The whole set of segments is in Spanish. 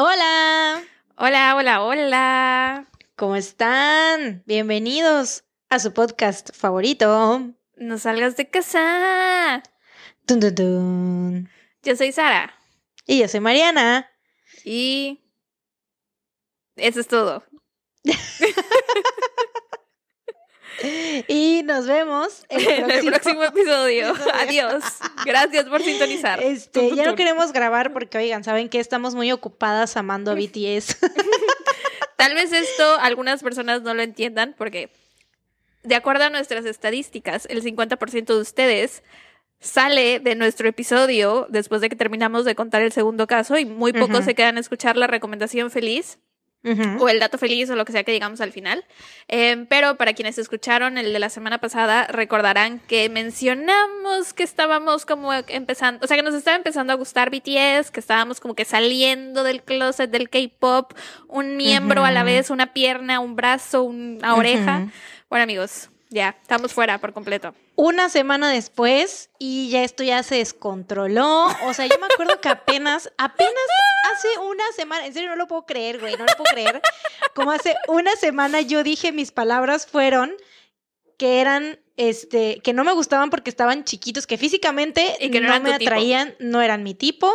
Hola, Hola, hola, hola. ¿cómo están? Bienvenidos a su podcast favorito. No salgas de casa. Tun, tun, tun. Yo soy Sara Y yo soy Mariana. y eso es todo. Y nos vemos En el próximo. próximo episodio. episodio. Adiós. Gracias por sintonizar. Este, ya no queremos grabar porque, oigan, saben que estamos muy ocupadas amando a BTS. Tal vez esto algunas personas no lo entiendan porque de acuerdo a nuestras estadísticas, el 50% de ustedes sale de nuestro episodio después de que terminamos de contar el segundo caso y muy pocos se quedan a escuchar la recomendación feliz. O el dato feliz o lo que sea que digamos al final. Eh, pero para quienes escucharon el de la semana pasada, recordarán que mencionamos que estábamos como empezando, o sea, que nos estaba empezando a gustar BTS, que estábamos como que saliendo del closet del K-pop, un miembro a la vez, una pierna, un brazo, una oreja. Bueno, amigos, ya, estamos fuera por completo. Una semana después y ya esto ya se descontroló. O sea, yo me acuerdo que apenas, apenas hace una semana, en serio no lo puedo creer, güey, no lo puedo creer. Como hace una semana yo dije mis palabras fueron que eran, este, que no me gustaban porque estaban chiquitos, que físicamente Y que no no, me tu tipo. atraían, no eran mi tipo.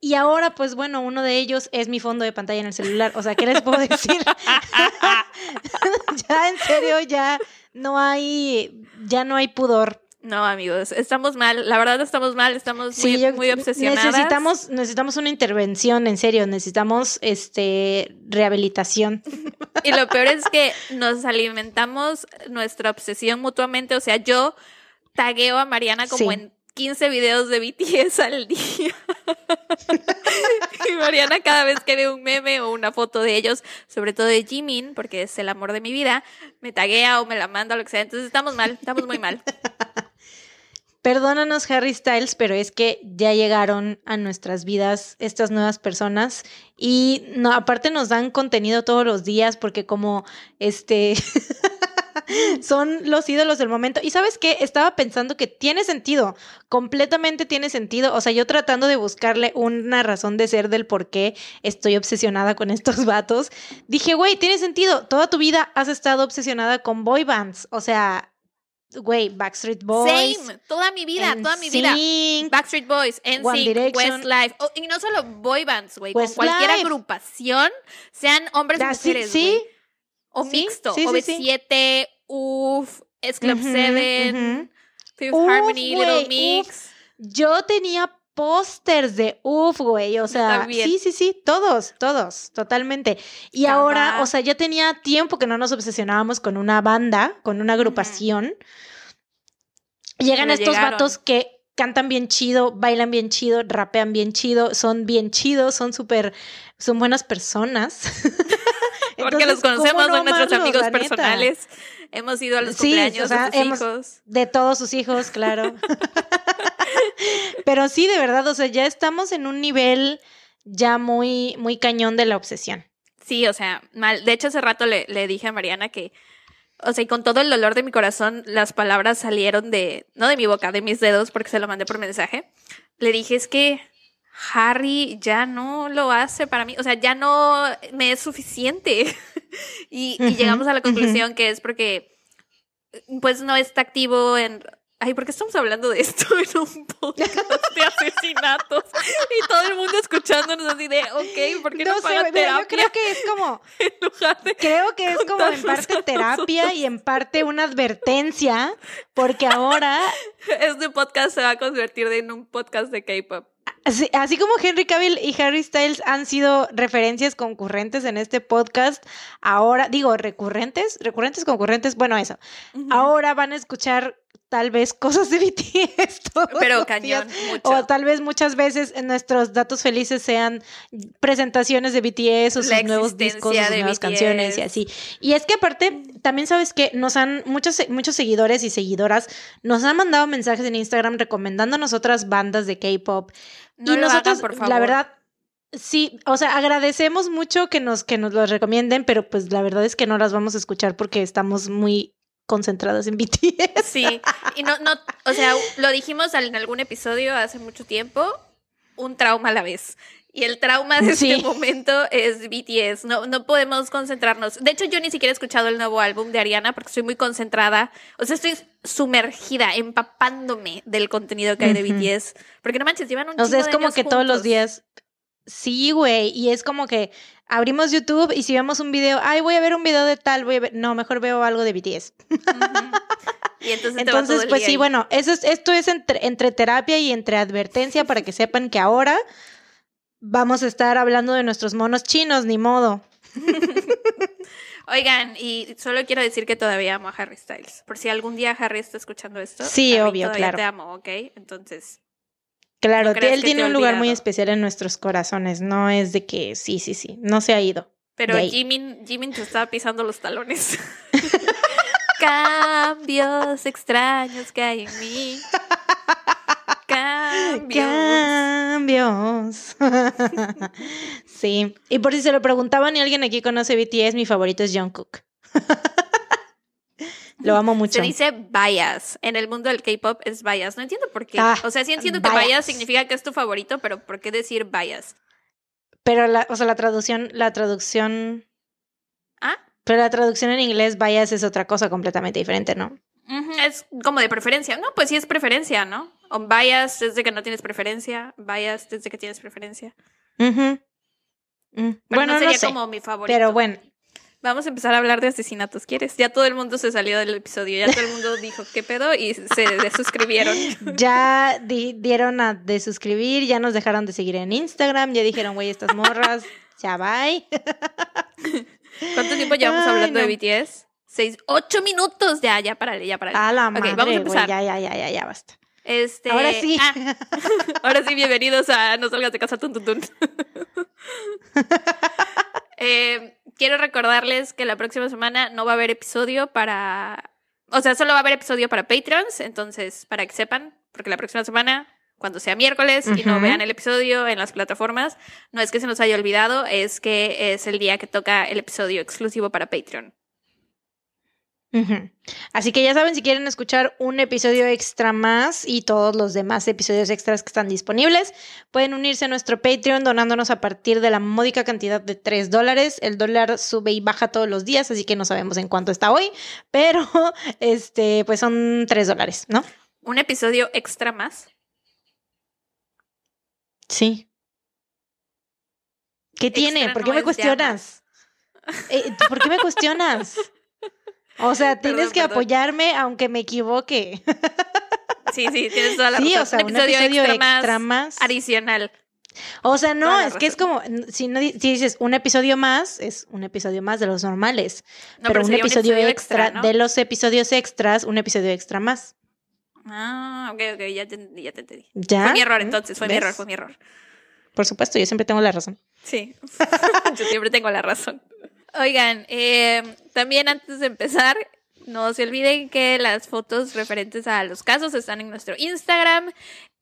Y ahora, pues bueno, uno de ellos es mi fondo de pantalla en el celular. O sea, ¿qué les puedo decir? ya, en serio, ya no hay, ya no hay pudor. No, amigos, estamos mal, la verdad estamos mal, estamos muy, Sí, yo- muy obsesionadas. Necesitamos, necesitamos una intervención, en serio, necesitamos este rehabilitación. Y lo peor es que nos alimentamos nuestra obsesión mutuamente. O sea, yo tagueo a Mariana como Sí. en 15 videos de BTS al día. y Mariana cada vez que ve un meme o una foto de ellos, sobre todo de Jimin, porque es el amor de mi vida, me taguea o me la manda o lo que sea. Entonces estamos mal, estamos muy mal. Perdónanos, Harry Styles, pero es que ya llegaron a nuestras vidas estas nuevas personas y no, aparte nos dan contenido todos los días porque como este son los ídolos del momento. Y sabes qué, estaba pensando que tiene sentido, completamente tiene sentido. O sea, yo tratando de buscarle una razón de ser del por qué estoy obsesionada con estos vatos, dije, güey, tiene sentido. Toda tu vida has estado obsesionada con boy bands. O sea, güey, Backstreet Boys. Same, toda mi vida, toda mi vida. Backstreet Boys, One NSYNC, Direction. Westlife, oh, y no solo boy bands, güey, con cualquier agrupación, sean hombres sí, mujeres, sí. O Sí, mixto, sí, o sí, sí. B7, UF, S Club Ujú, 7, ujú. Fifth Uf, Harmony, Little uf. Mix. Yo tenía pósters de UF, güey. O sea, también. sí, sí, sí, todos, todos, totalmente. Y ahora, o sea, ya tenía tiempo que no nos obsesionábamos con una banda, con una agrupación. Llegan Pero estos llegaron. vatos que cantan bien chido, bailan bien chido, rapean bien chido, son bien chidos, son súper, son buenas personas. Porque Entonces, los conocemos, ¿cómo no son nuestros amarlos, amigos personales. Hemos ido a los Sí, cumpleaños o sea, de sus hemos- hijos. De todos sus hijos, claro. Pero sí, de verdad, o sea, ya estamos en un nivel ya muy, muy cañón de la obsesión. Sí, o sea, mal. De hecho, hace rato le, le dije a Mariana que, o sea, y con todo el dolor de mi corazón, las palabras salieron de, no de mi boca, de mis dedos, porque se lo mandé por mensaje. Le dije, es que Harry ya no lo hace para mí, o sea, ya no me es suficiente. y, llegamos a la conclusión que es porque, pues, no está activo en... Ay, ¿por qué estamos hablando de esto en un podcast de asesinatos? Y todo el mundo escuchándonos así de, ok, ¿por qué no, sé, pagan mira, yo creo que es como, en lugar de creo que es como en parte terapia y en parte una advertencia, porque ahora, Este podcast se va a convertir en un podcast de K-pop. Así, así como Henry Cavill y Harry Styles han sido referencias concurrentes en este podcast, ahora, digo, recurrentes, recurrentes, concurrentes, bueno, eso. Ahora van a escuchar tal vez cosas de BTS todos Pero los cañón, días. mucho. O tal vez muchas veces en nuestros datos felices sean presentaciones de BTS o sus La nuevos discos, sus nuevas BTS. canciones y así. Y es que aparte, también sabes que nos han, muchos, muchos seguidores y seguidoras nos han mandado mensajes en Instagram recomendándonos otras bandas de K-pop. No y lo nosotros, hagan, por favor. la verdad, sí, o sea, agradecemos mucho que nos, que nos los recomienden, pero pues la verdad es que no las vamos a escuchar porque estamos muy concentradas en BTS. Sí, y no, no, o sea, lo dijimos en algún episodio hace mucho tiempo, un trauma a la vez. Y el trauma de Sí. este momento es BTS. No, no podemos concentrarnos. De hecho, yo ni siquiera he escuchado el nuevo álbum de Ariana porque estoy muy concentrada. O sea, estoy sumergida, empapándome del contenido que hay de. BTS. Porque no manches, llevan un O sea, es como que todos los días. Sí, güey. Y es como que abrimos YouTube y si vemos un video, ay, voy a ver un video de tal, voy a ver. No, mejor veo algo de BTS. Y entonces, Entonces, pues sí, ahí. bueno, eso es, esto es entre, entre terapia y entre advertencia para que sepan que ahora vamos a estar hablando de nuestros monos chinos, ni modo. Oigan, y solo quiero decir que todavía amo a Harry Styles. Por si algún día Harry está escuchando esto. Sí, obvio, claro. Te amo, ¿ok? Entonces, Claro, No él tiene un lugar muy especial en nuestros corazones, no es de que sí, sí, sí, no se ha ido. pero. Jimin, Jimin te estaba pisando los talones. Cambios extraños que hay en mí. Cambios. Cambios. sí. Y por si se lo preguntaban y alguien aquí conoce BTS, mi favorito es Jungkook. lo amo mucho. Se dice bias. En el mundo del K-pop es bias. No entiendo por qué. Ah, o sea, sí entiendo que bias. significa que es tu favorito, pero ¿por qué decir bias? Pero la, o sea, la traducción, la traducción, ¿Ah? pero la traducción en inglés, bias es otra cosa completamente diferente, ¿no? Es como de preferencia. No, pues sí es preferencia, ¿no? O bias desde que no tienes preferencia. Bias desde que tienes preferencia. Mm, Pero Bueno, no no, sería sé. como mi favorito. Pero bueno, Vamos a empezar a hablar de asesinatos, ¿quieres? Ya todo el mundo se salió del episodio, ya todo el mundo dijo qué pedo y se desuscribieron. ya di- dieron a de suscribir, ya nos dejaron de seguir en Instagram, ya dijeron, güey, estas morras, ya bye. ¿Cuánto tiempo llevamos Ay, hablando no. de BTS? Seis, ocho minutos. Ya, ya, párale, ya, párale. A la Ok, madre, vamos a empezar. ya, ya, ya, ya, ya, basta. Este, Ahora sí. ah, ahora sí, bienvenidos a No salgas de casa, tun, tun, tun. Eh, quiero recordarles que la próxima semana no va a haber episodio para... O sea, solo va a haber episodio para Patreons, entonces, para que sepan, porque la próxima semana, cuando sea miércoles y no vean el episodio en las plataformas, no es que se nos haya olvidado, es que es el día que toca el episodio exclusivo para Patreon. Así que ya saben, si quieren escuchar un episodio extra más y todos los demás episodios extras que están disponibles, pueden unirse a nuestro Patreon donándonos a partir de la módica cantidad de 3 dólares. El dólar sube y baja todos los días, así que no sabemos en cuánto está hoy, pero este, pues son 3 dólares, ¿no? Un episodio extra más. Sí. ¿Qué tiene? Extra ¿Por no qué me es cuestionas? Eh, ¿Por qué me cuestionas? O sea, tienes Perdón, que perdón. apoyarme aunque me equivoque. Sí, sí, tienes toda la Sí, razón. o sea, un episodio extra más. adicional. O sea, no, es que es como, si, no, si dices un episodio más, es un episodio más de los normales. No, pero, un episodio, extra, ¿no? de los episodios extras, un episodio extra más. Ah, ok, ok, ya te, ya te entendí. ¿Ya? Fue mi error entonces, fue mi error, fue mi error. Por supuesto, yo siempre tengo la razón. Sí, yo siempre tengo la razón. Oigan, eh, también antes de empezar, no se olviden que las fotos referentes a los casos están en nuestro Instagram.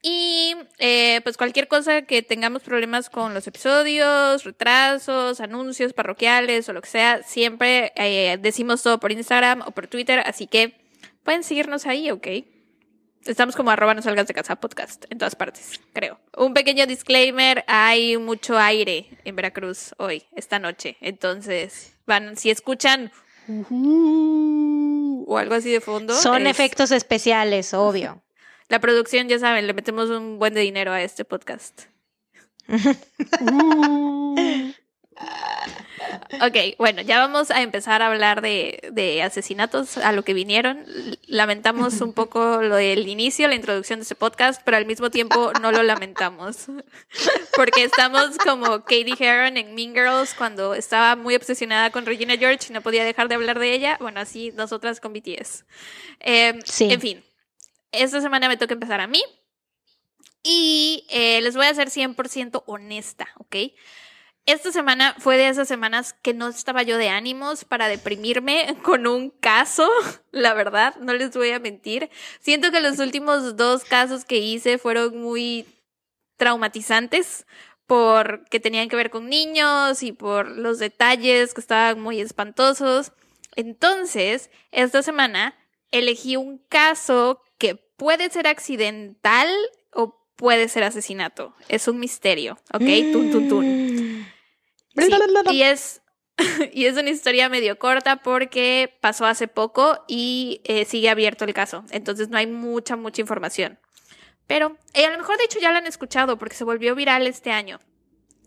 Y eh, pues cualquier cosa que tengamos problemas con los episodios, retrasos, anuncios parroquiales o lo que sea, siempre eh, decimos todo por Instagram o por Twitter, así que pueden seguirnos ahí, ¿ok? Estamos como arroba no salgas de casa podcast en todas partes, creo. Un pequeño disclaimer, hay mucho aire en Veracruz hoy, esta noche. Entonces, van, si escuchan o algo así de fondo. Son es- efectos especiales, obvio. La producción, ya saben, le metemos un buen de dinero a este podcast. Ok, bueno, ya vamos a empezar a hablar de, de asesinatos a lo que vinieron. Lamentamos un poco lo del inicio, la introducción de este podcast, pero al mismo tiempo no lo lamentamos. Porque estamos como Katie Heron en Mean Girls cuando estaba muy obsesionada con Regina George y no podía dejar de hablar de ella. Bueno, así nosotras con BTS. Eh, Sí. En fin, esta semana me toca empezar a mí. Y eh, les voy a ser 100% honesta, ¿ok? Esta semana fue de esas semanas que no estaba yo de ánimos para deprimirme con un caso, la verdad, no les voy a mentir. Siento que los últimos dos casos que hice fueron muy traumatizantes porque tenían que ver con niños y por los detalles que estaban muy espantosos. Entonces, esta semana elegí un caso que puede ser accidental o puede ser asesinato. Es un misterio, ¿ok? Tun, tun, tun. Sí, y es y es una historia medio corta porque pasó hace poco y eh, sigue abierto el caso. Entonces no hay mucha, mucha información. Pero eh, a lo mejor de hecho ya lo han escuchado porque se volvió viral este año.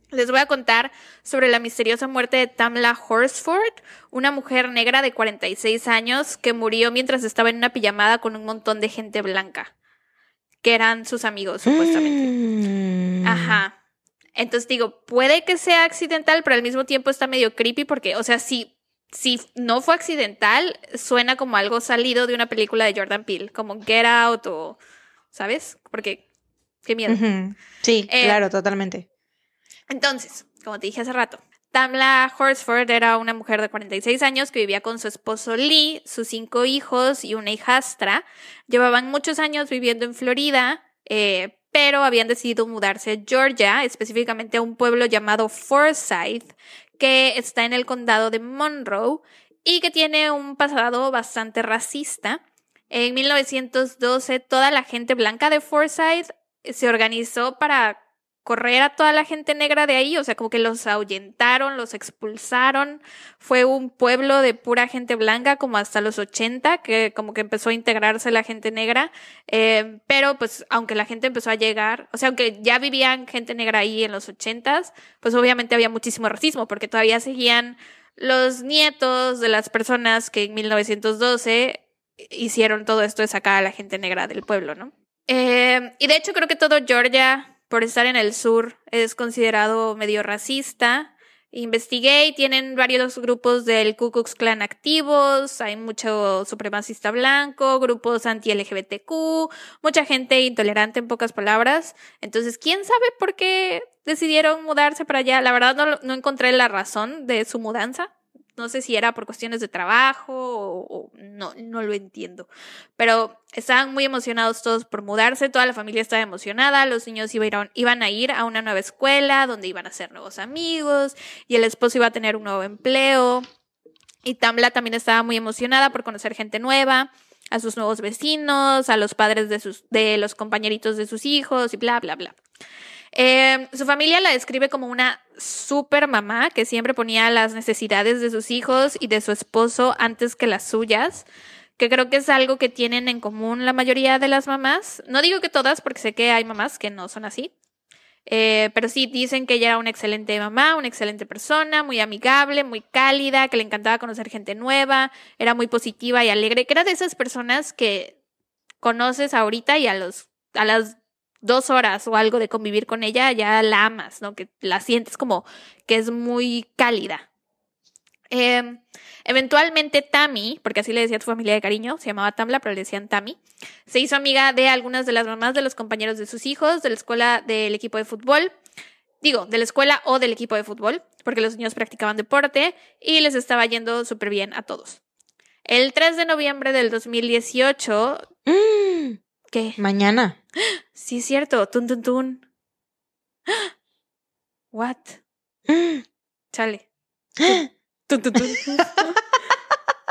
Les voy a contar sobre la misteriosa muerte de Tamla Horsford, una mujer negra de 46 años que murió mientras estaba en una pijamada con un montón de gente blanca, que eran sus amigos supuestamente. Ajá. Entonces digo, puede que sea accidental, pero al mismo tiempo está medio creepy porque, o sea, si, si no fue accidental, suena como algo salido de una película de Jordan Peele, como Get Out o, ¿sabes? Porque, qué miedo. Sí, Eh, claro, totalmente. Entonces, como te dije hace rato, Tamla Horsford era una mujer de 46 años que vivía con su esposo Lee, sus cinco hijos y una hijastra. Llevaban muchos años viviendo en Florida, eh, pero habían decidido mudarse a Georgia, específicamente a un pueblo llamado Forsyth, que está en el condado de Monroe y que tiene un pasado bastante racista. En 1912, toda la gente blanca de Forsyth se organizó para correr a toda la gente negra de ahí, o sea, como que los ahuyentaron, los expulsaron. Fue un pueblo de pura gente blanca como hasta los 80, que como que empezó a integrarse la gente negra. Eh, pero pues aunque la gente empezó a llegar, o sea, aunque ya vivían gente negra ahí en los 80, pues obviamente había muchísimo racismo, porque todavía seguían los nietos de las personas que en 1912 hicieron todo esto de sacar a la gente negra del pueblo, ¿no? Eh, y de hecho creo que todo Georgia por estar en el sur, es considerado medio racista. Investigué y tienen varios grupos del Ku Klux Klan activos, hay mucho supremacista blanco, grupos anti-LGBTQ, mucha gente intolerante en pocas palabras. Entonces, ¿quién sabe por qué decidieron mudarse para allá? La verdad no, no encontré la razón de su mudanza. No sé si era por cuestiones de trabajo o, no, no lo entiendo. Pero estaban muy emocionados todos por mudarse, toda la familia estaba emocionada, los niños iban, iban a ir a una nueva escuela donde iban a hacer nuevos amigos y el esposo iba a tener un nuevo empleo. Y Tamla también estaba muy emocionada por conocer gente nueva, a sus nuevos vecinos, a los padres de, sus, de los compañeritos de sus hijos y bla, bla, bla. Eh, su familia la describe como una super mamá que siempre ponía las necesidades de sus hijos y de su esposo antes que las suyas, que creo que es algo que tienen en común la mayoría de las mamás. No digo que todas, porque sé que hay mamás que no son así. Eh, pero sí dicen que ella era una excelente mamá, una excelente persona, muy amigable, muy cálida, que le encantaba conocer gente nueva, era muy positiva y alegre, que era de esas personas que conoces ahorita y a los a las dos horas o algo de convivir con ella, ya la amas, ¿no? Que la sientes como que es muy cálida. Eh, eventualmente Tammy, porque así le decía a tu familia de cariño, se llamaba Tamla, pero le decían Tammy, se hizo amiga de algunas de las mamás de los compañeros de sus hijos, de la escuela del equipo de fútbol, digo, de la escuela o del equipo de fútbol, porque los niños practicaban deporte y les estaba yendo súper bien a todos. El 3 de noviembre del 2018... Mm. ¿Qué? Mañana. Sí, es cierto. Tun, tun, tun. What? Mm. Chale. Tun, tun, tun.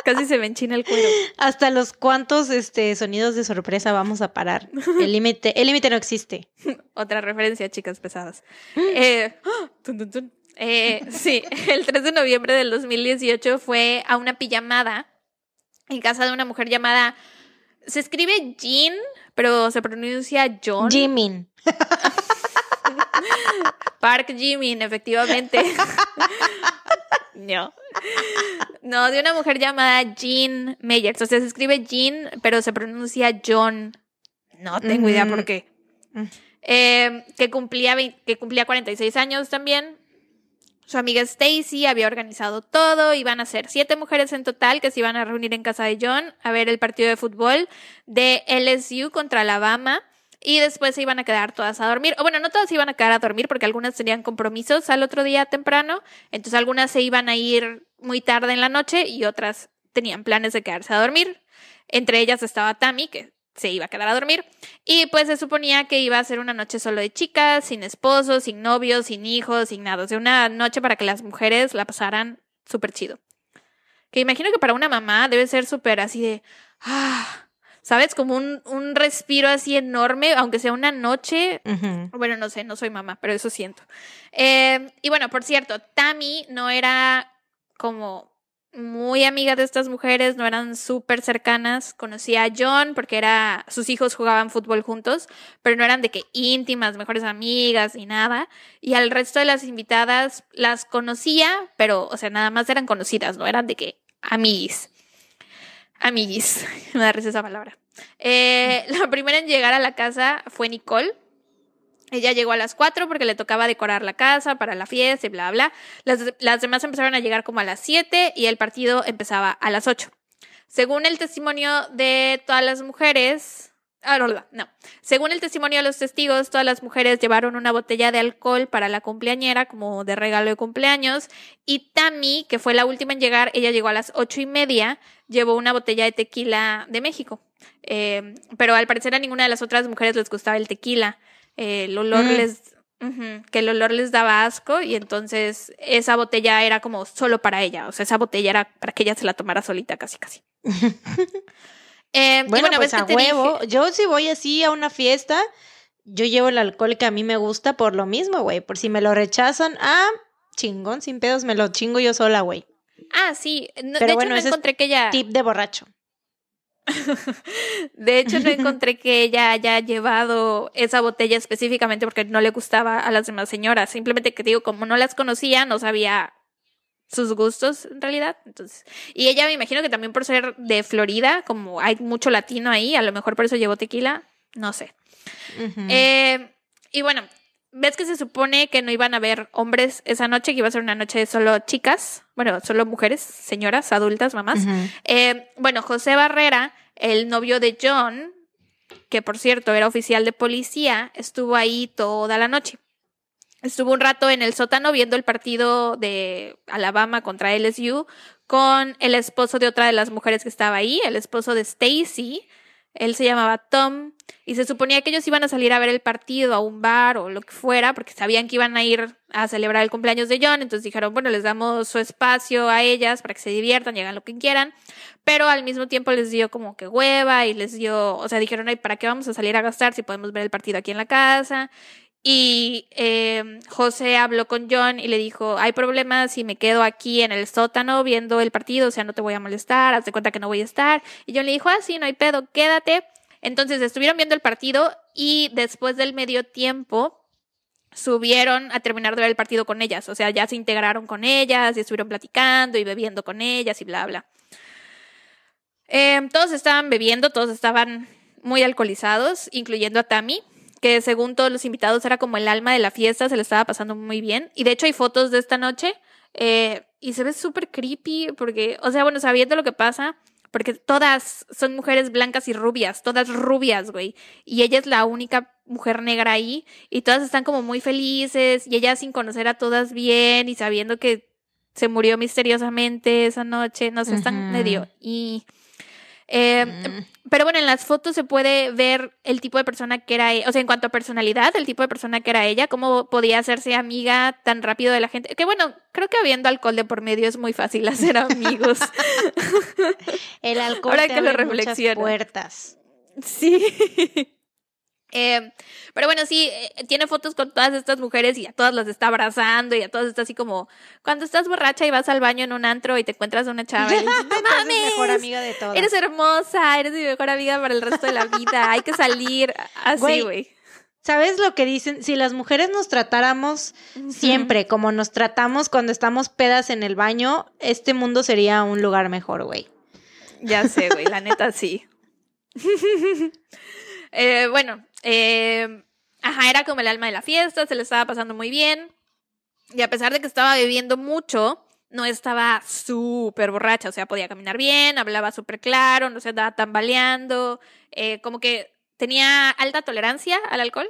Casi se me enchina el cuero. Hasta los cuantos este, sonidos de sorpresa vamos a parar. El límite, el límite no existe. Otra referencia, chicas pesadas. Eh, tun, tun, tun. Eh, sí, el 3 de noviembre del 2018 fue a una pijamada en casa de una mujer llamada. Se escribe Jean, pero se pronuncia John. Jimin. Park Jimin, efectivamente. no. No, de una mujer llamada Jean Meyers. O sea, se escribe Jean, pero se pronuncia John. No tengo idea por qué. Mm. Eh, que, cumplía 20 que cumplía 46 años también. Su amiga Stacy había organizado todo. Iban a ser siete mujeres en total que se iban a reunir en casa de John a ver el partido de fútbol de LSU contra Alabama. Y después se iban a quedar todas a dormir. O bueno, no todas iban a quedar a dormir porque algunas tenían compromisos al otro día temprano. Entonces algunas se iban a ir muy tarde en la noche y otras tenían planes de quedarse a dormir. Entre ellas estaba Tammy, que se iba a quedar a dormir. Y pues se suponía que iba a ser una noche solo de chicas, sin esposos, sin novios, sin hijos, sin nada. O sea, una noche para que las mujeres la pasaran súper chido. Que imagino que para una mamá debe ser súper así de, ah, ¿sabes? Como un, un respiro así enorme, aunque sea una noche. Bueno, no sé, no soy mamá, pero eso siento. Eh, y bueno, por cierto, Tammy no era como muy amiga de estas mujeres, no eran súper cercanas. Conocía a John porque era, sus hijos jugaban fútbol juntos, pero no eran de que íntimas, mejores amigas ni nada. Y al resto de las invitadas las conocía, pero, o sea, nada más eran conocidas, no eran de que amiguis. Amiguis, me da risa esa palabra. Eh, la primera en llegar a la casa fue Nicole. Ella llegó a las 4 porque le tocaba decorar la casa para la fiesta y bla, bla. Las, las demás empezaron a llegar como a las 7 y el partido empezaba a las 8. Según el testimonio de todas las mujeres, ah, no, no. Según el testimonio de los testigos, todas las mujeres llevaron una botella de alcohol para la cumpleañera como de regalo de cumpleaños. Y Tammy, que fue la última en llegar, ella llegó a las ocho y media, llevó una botella de tequila de México. Eh, pero al parecer a ninguna de las otras mujeres les gustaba el tequila. Eh, el olor Mm. les... que el olor les daba asco y entonces esa botella era como solo para ella, o sea, esa botella era para que ella se la tomara solita casi casi. Eh, y Bueno, ves pues a te huevo. dije- Yo si voy así a una fiesta, yo llevo el alcohol que a mí me gusta por lo mismo, güey. Por si me lo rechazan, ah, chingón, sin pedos, me lo chingo yo sola, güey. Ah, sí. No- Pero de bueno, hecho, no ese es encontré que ella. Tip de borracho. De hecho, no encontré que ella haya llevado esa botella específicamente porque no le gustaba a las demás señoras. Simplemente que digo, como no las conocía, no sabía sus gustos en realidad. Entonces, y ella me imagino que también por ser de Florida, como hay mucho latino ahí, a lo mejor por eso llevó tequila. No sé. Eh, y bueno, ves que se supone que no iban a haber hombres esa noche, que iba a ser una noche de solo chicas, bueno, solo mujeres, señoras, adultas, mamás. Eh, bueno, José Barrera, el novio de John, que por cierto era oficial de policía, estuvo ahí toda la noche. Estuvo un rato en el sótano viendo el partido de Alabama contra LSU con el esposo de otra de las mujeres que estaba ahí, el esposo de Stacy. Él se llamaba Tom y se suponía que ellos iban a salir a ver el partido a un bar o lo que fuera porque sabían que iban a ir a celebrar el cumpleaños de John. Entonces dijeron, bueno, les damos su espacio a ellas para que se diviertan hagan lo que quieran. Pero al mismo tiempo les dio como que hueva y les dio, o sea, dijeron, ay, ¿para qué vamos a salir a gastar si podemos ver el partido aquí en la casa? Y eh, José habló con John y le dijo, hay problemas si me quedo aquí en el sótano viendo el partido, o sea, no te voy a molestar, haz de cuenta que no voy a estar. Y John le dijo, ah, sí, no hay pedo, quédate. Entonces estuvieron viendo el partido y después del medio tiempo subieron a terminar de ver el partido con ellas, o sea, ya se integraron con ellas y estuvieron platicando y bebiendo con ellas y bla, bla. Eh, todos estaban bebiendo, todos estaban muy alcoholizados, incluyendo a Tammy, que según todos los invitados era como el alma de la fiesta, se le estaba pasando muy bien. Y de hecho hay fotos de esta noche eh, y se ve súper creepy porque, o sea, bueno, sabiendo lo que pasa, porque todas son mujeres blancas y rubias, todas rubias, güey. Y ella es la única mujer negra ahí y todas están como muy felices y ella sin conocer a todas bien y sabiendo que se murió misteriosamente esa noche, no sé, están medio y... eh, Mm. pero bueno, en las fotos se puede ver el tipo de persona que era, e- o sea, en cuanto a personalidad, el tipo de persona que era ella, cómo podía hacerse amiga tan rápido de la gente. Que bueno, creo que habiendo alcohol de por medio es muy fácil hacer amigos. El alcohol Ahora te que lo abre muchas reflexiono. puertas. sí. Eh, pero bueno, sí, eh, tiene fotos con todas estas mujeres y a todas las está abrazando y a todas está así como cuando estás borracha y vas al baño en un antro y te encuentras a una chava y dices, no mames, mejor amiga de todas. eres hermosa, eres mi mejor amiga para el resto de la vida, hay que salir así, Güey, güey. ¿Sabes lo que dicen? Si las mujeres nos tratáramos siempre como nos tratamos cuando estamos pedas en el baño, este mundo sería un lugar mejor, güey. Ya sé, güey, la neta sí. Eh, bueno, eh, ajá, era como el alma de la fiesta, se le estaba pasando muy bien. Y a pesar de que estaba bebiendo mucho, no estaba súper borracha, o sea, podía caminar bien, hablaba súper claro, no se andaba tambaleando, eh, como que tenía alta tolerancia al alcohol.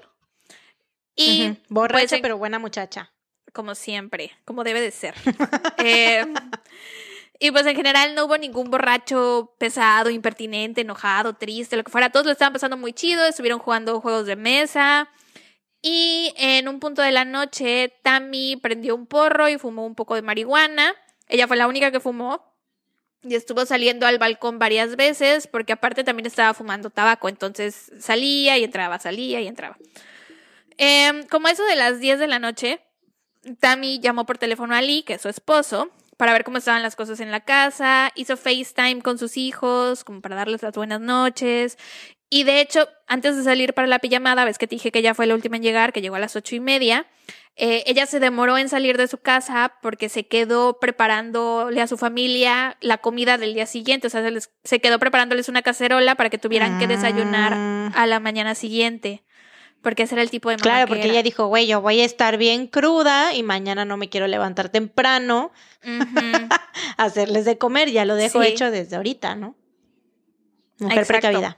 Y. Borracha, pues, en- pero buena muchacha. como siempre, como debe de ser. Eh, y pues en general no hubo ningún borracho pesado, impertinente, enojado, triste, lo que fuera. Todos lo estaban pasando muy chido, estuvieron jugando juegos de mesa. Y en un punto de la noche, Tammy prendió un porro y fumó un poco de marihuana. Ella fue la única que fumó. y estuvo saliendo al balcón varias veces porque aparte también estaba fumando tabaco, entonces salía y entraba, salía y entraba. Em, como eso de las 10 de la noche, Tammy llamó por teléfono a Lee, que es su esposo, para ver cómo estaban las cosas en la casa, hizo FaceTime con sus hijos, como para darles las buenas noches. Y de hecho, antes de salir para la pijamada, ves que te dije que ella fue la última en llegar, que llegó a las ocho y media, eh, ella se demoró en salir de su casa porque se quedó preparándole a su familia la comida del día siguiente. O sea, se, quedó preparándoles una cacerola para que tuvieran que desayunar ah. a la mañana siguiente. Porque ese era el tipo de mamá Claro, porque ella dijo, güey, yo voy a estar bien cruda y mañana no me quiero levantar temprano hacerles de comer. Ya lo dejo hecho desde ahorita, ¿no? Mujer precavida.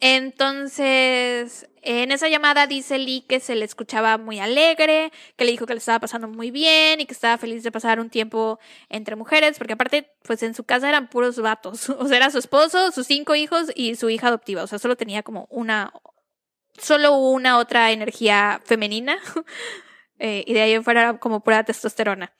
Entonces, en esa llamada dice Lee que se le escuchaba muy alegre, que le dijo que le estaba pasando muy bien y que estaba feliz de pasar un tiempo entre mujeres, porque aparte, pues en su casa eran puros vatos. O sea, era su esposo, sus cinco hijos y su hija adoptiva. O sea, solo tenía como una, solo una otra energía femenina. Eh, y de ahí fuera era como pura testosterona.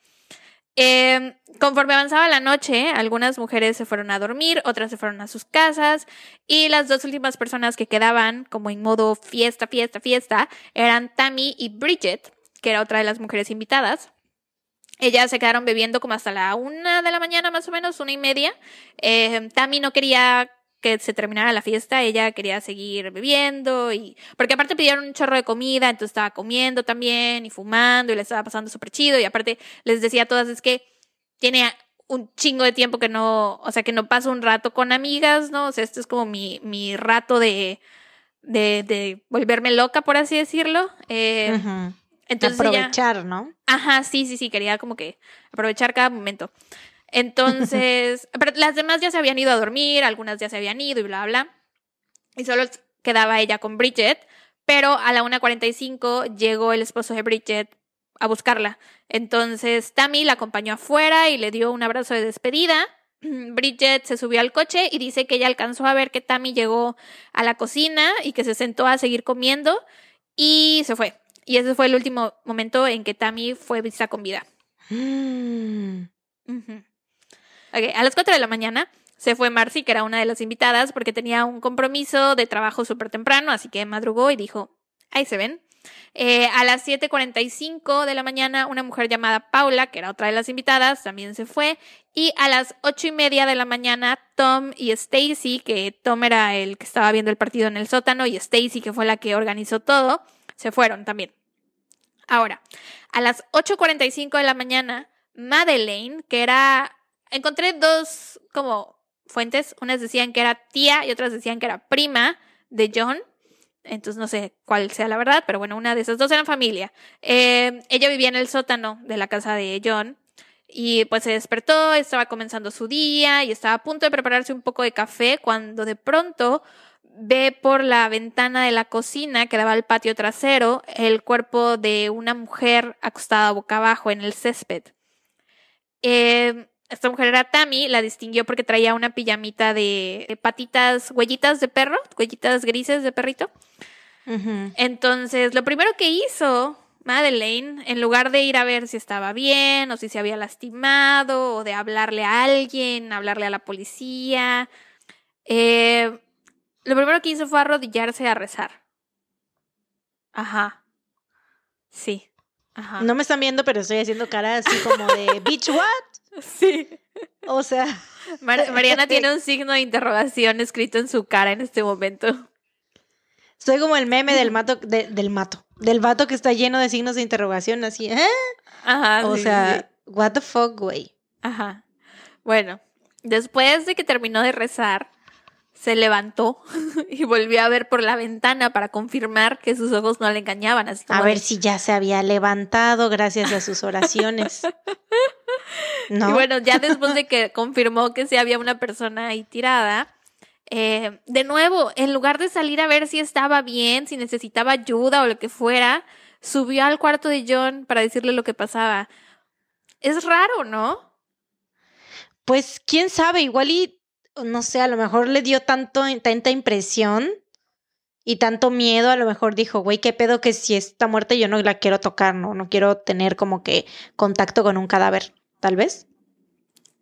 Eh, conforme avanzaba la noche, algunas mujeres se fueron a dormir, otras se fueron a sus casas y las dos últimas personas que quedaban como en modo fiesta, fiesta, fiesta eran Tammy y Bridget, que era otra de las mujeres invitadas. Ellas se quedaron bebiendo como hasta la una de la mañana, más o menos, una y media. Eh, Tammy no quería que se terminara la fiesta, ella quería seguir bebiendo y porque aparte pidieron un chorro de comida, entonces estaba comiendo también y fumando y le estaba pasando súper chido y aparte les decía a todas es que tiene un chingo de tiempo que no, o sea, que no paso un rato con amigas, ¿no? O sea, este es como mi, mi rato de, de, de volverme loca, por así decirlo. Eh, entonces aprovechar, ¿no? Ajá, sí, sí, sí, quería como que aprovechar cada momento. Entonces, pero las demás ya se habían ido a dormir, algunas ya se habían ido y bla, bla. Y solo quedaba ella con Bridget, pero a la 1.45 llegó el esposo de Bridget a buscarla. Entonces, Tammy la acompañó afuera y le dio un abrazo de despedida. Bridget se subió al coche y dice que ella alcanzó a ver que Tammy llegó a la cocina y que se sentó a seguir comiendo y se fue. Y ese fue el último momento en que Tammy fue vista con vida. Mm a las 4 de la mañana se fue Marcy, que era una de las invitadas, porque tenía un compromiso de trabajo súper temprano, así que madrugó y dijo, ahí se ven. Eh, a las 7.45 de la mañana, una mujer llamada Paula, que era otra de las invitadas, también se fue. Y a las ocho y media de la mañana, Tom y Stacy, que Tom era el que estaba viendo el partido en el sótano, y Stacy, que fue la que organizó todo, se fueron también. Ahora, a las 8.45 de la mañana, Madeleine, que era encontré dos como fuentes. Unas decían que era tía y otras decían que era prima de John. Entonces no sé cuál sea la verdad, pero bueno, una de esas dos eran familia. Eh, ella vivía en el sótano de la casa de John y pues se despertó, estaba comenzando su día y estaba a punto de prepararse un poco de café cuando de pronto ve por la ventana de la cocina que daba al patio trasero el cuerpo de una mujer acostada boca abajo en el césped. Eh, esta mujer era Tammy, la distinguió porque traía una pijamita de, patitas, huellitas de perro, huellitas grises de perrito. Entonces, lo primero que hizo Madeleine, en lugar de ir a ver si estaba bien o si se había lastimado o de hablarle a alguien, hablarle a la policía, eh, lo primero que hizo fue arrodillarse a rezar. Ajá. Sí. Ajá. No me están viendo, pero estoy haciendo cara así como de bitch what? Sí. O sea. Mariana tiene un signo de interrogación escrito en su cara en este momento. Soy como el meme del mato, del mato, del vato que está lleno de signos de interrogación, así, ¿eh? Ajá. O sea, what the fuck, güey. Ajá. Bueno, después de que terminó de rezar, se levantó y volvió a ver por la ventana para confirmar que sus ojos no le engañaban. a ver si ya se había levantado gracias a sus oraciones. ¿No? Y bueno, ya después de que confirmó que sí había una persona ahí tirada, eh, de nuevo, en lugar de salir a ver si estaba bien, si necesitaba ayuda o lo que fuera, subió al cuarto de John para decirle lo que pasaba. Es raro, ¿no? Pues quién sabe, igual y no sé, a lo mejor le dio tanto, tanta impresión y tanto miedo, a lo mejor dijo, güey, qué pedo que si está muerta yo no la quiero tocar, ¿no? No quiero tener como que contacto con un cadáver, tal vez.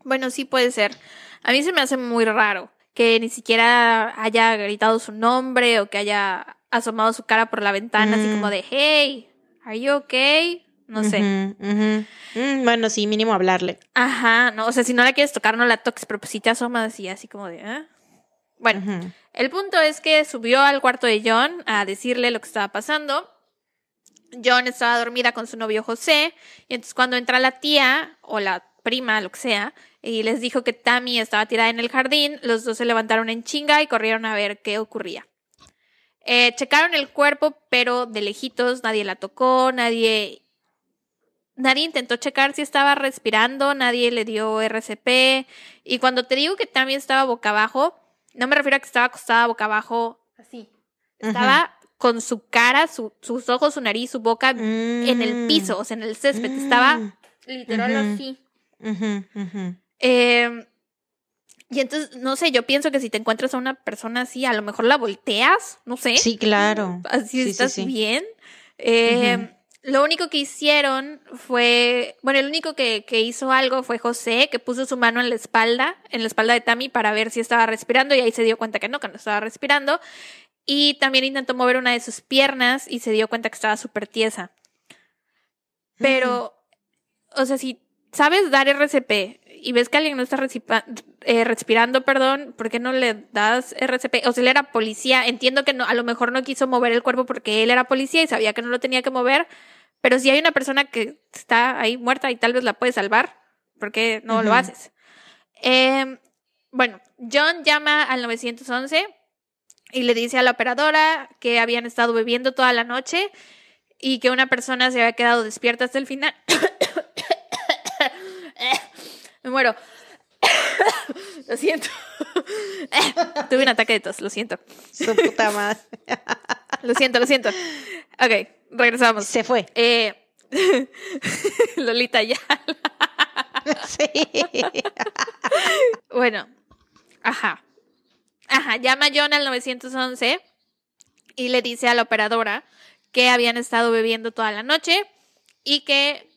Bueno, sí puede ser. A mí se me hace muy raro que ni siquiera haya gritado su nombre o que haya asomado su cara por la ventana, así como Mm. de, hey, are you okay? No sé. Mm, bueno, sí, mínimo hablarle. Ajá, no, o sea, si no la quieres tocar, no la toques, pero pues si te asomas y así como de, ¿eh? Bueno, el punto es que subió al cuarto de John a decirle lo que estaba pasando. John estaba dormida con su novio José, y entonces cuando entra la tía o la prima, lo que sea, y les dijo que Tammy estaba tirada en el jardín, los dos se levantaron en chinga y corrieron a ver qué ocurría. Eh, checaron el cuerpo, pero de lejitos nadie la tocó, nadie nadie intentó checar si estaba respirando, nadie le dio RCP. Y cuando te digo que Tammy estaba boca abajo, no me refiero a que estaba acostada boca abajo así. Estaba con su cara, su- sus ojos, su nariz, su boca en el Mm. piso, o sea, en el césped. Estaba Mm. literal así. Eh, y entonces, no sé, yo pienso que si te encuentras a una persona así, a lo mejor la volteas, no sé. Sí, claro. Así Sí, sí, estás sí. bien. Eh. Lo único que hicieron fue, bueno, el único que, que hizo algo fue José, que puso su mano en la espalda, en la espalda de Tammy para ver si estaba respirando y ahí se dio cuenta que no, que no estaba respirando. Y también intentó mover una de sus piernas y se dio cuenta que estaba súper tiesa. Pero, o sea, si sabes dar RCP y ves que alguien no está eh, respirando, perdón, ¿por qué no le das RCP? O sea, él era policía, entiendo que no, a lo mejor no quiso mover el cuerpo porque él era policía y sabía que no lo tenía que mover, pero si hay una persona que está ahí muerta y tal vez la puede salvar, ¿por qué no lo haces? Eh, bueno, John llama al 911 y le dice a la operadora que habían estado bebiendo toda la noche y que una persona se había quedado despierta hasta el final. Me muero. lo siento. Tuve un ataque de tos, lo siento. Su puta madre. Lo siento, lo siento. Ok, regresamos. Se fue. Eh, Lolita ya. Sí. Bueno, ajá. Ajá, llama John al 911 y le dice a la operadora que habían estado bebiendo toda la noche y que,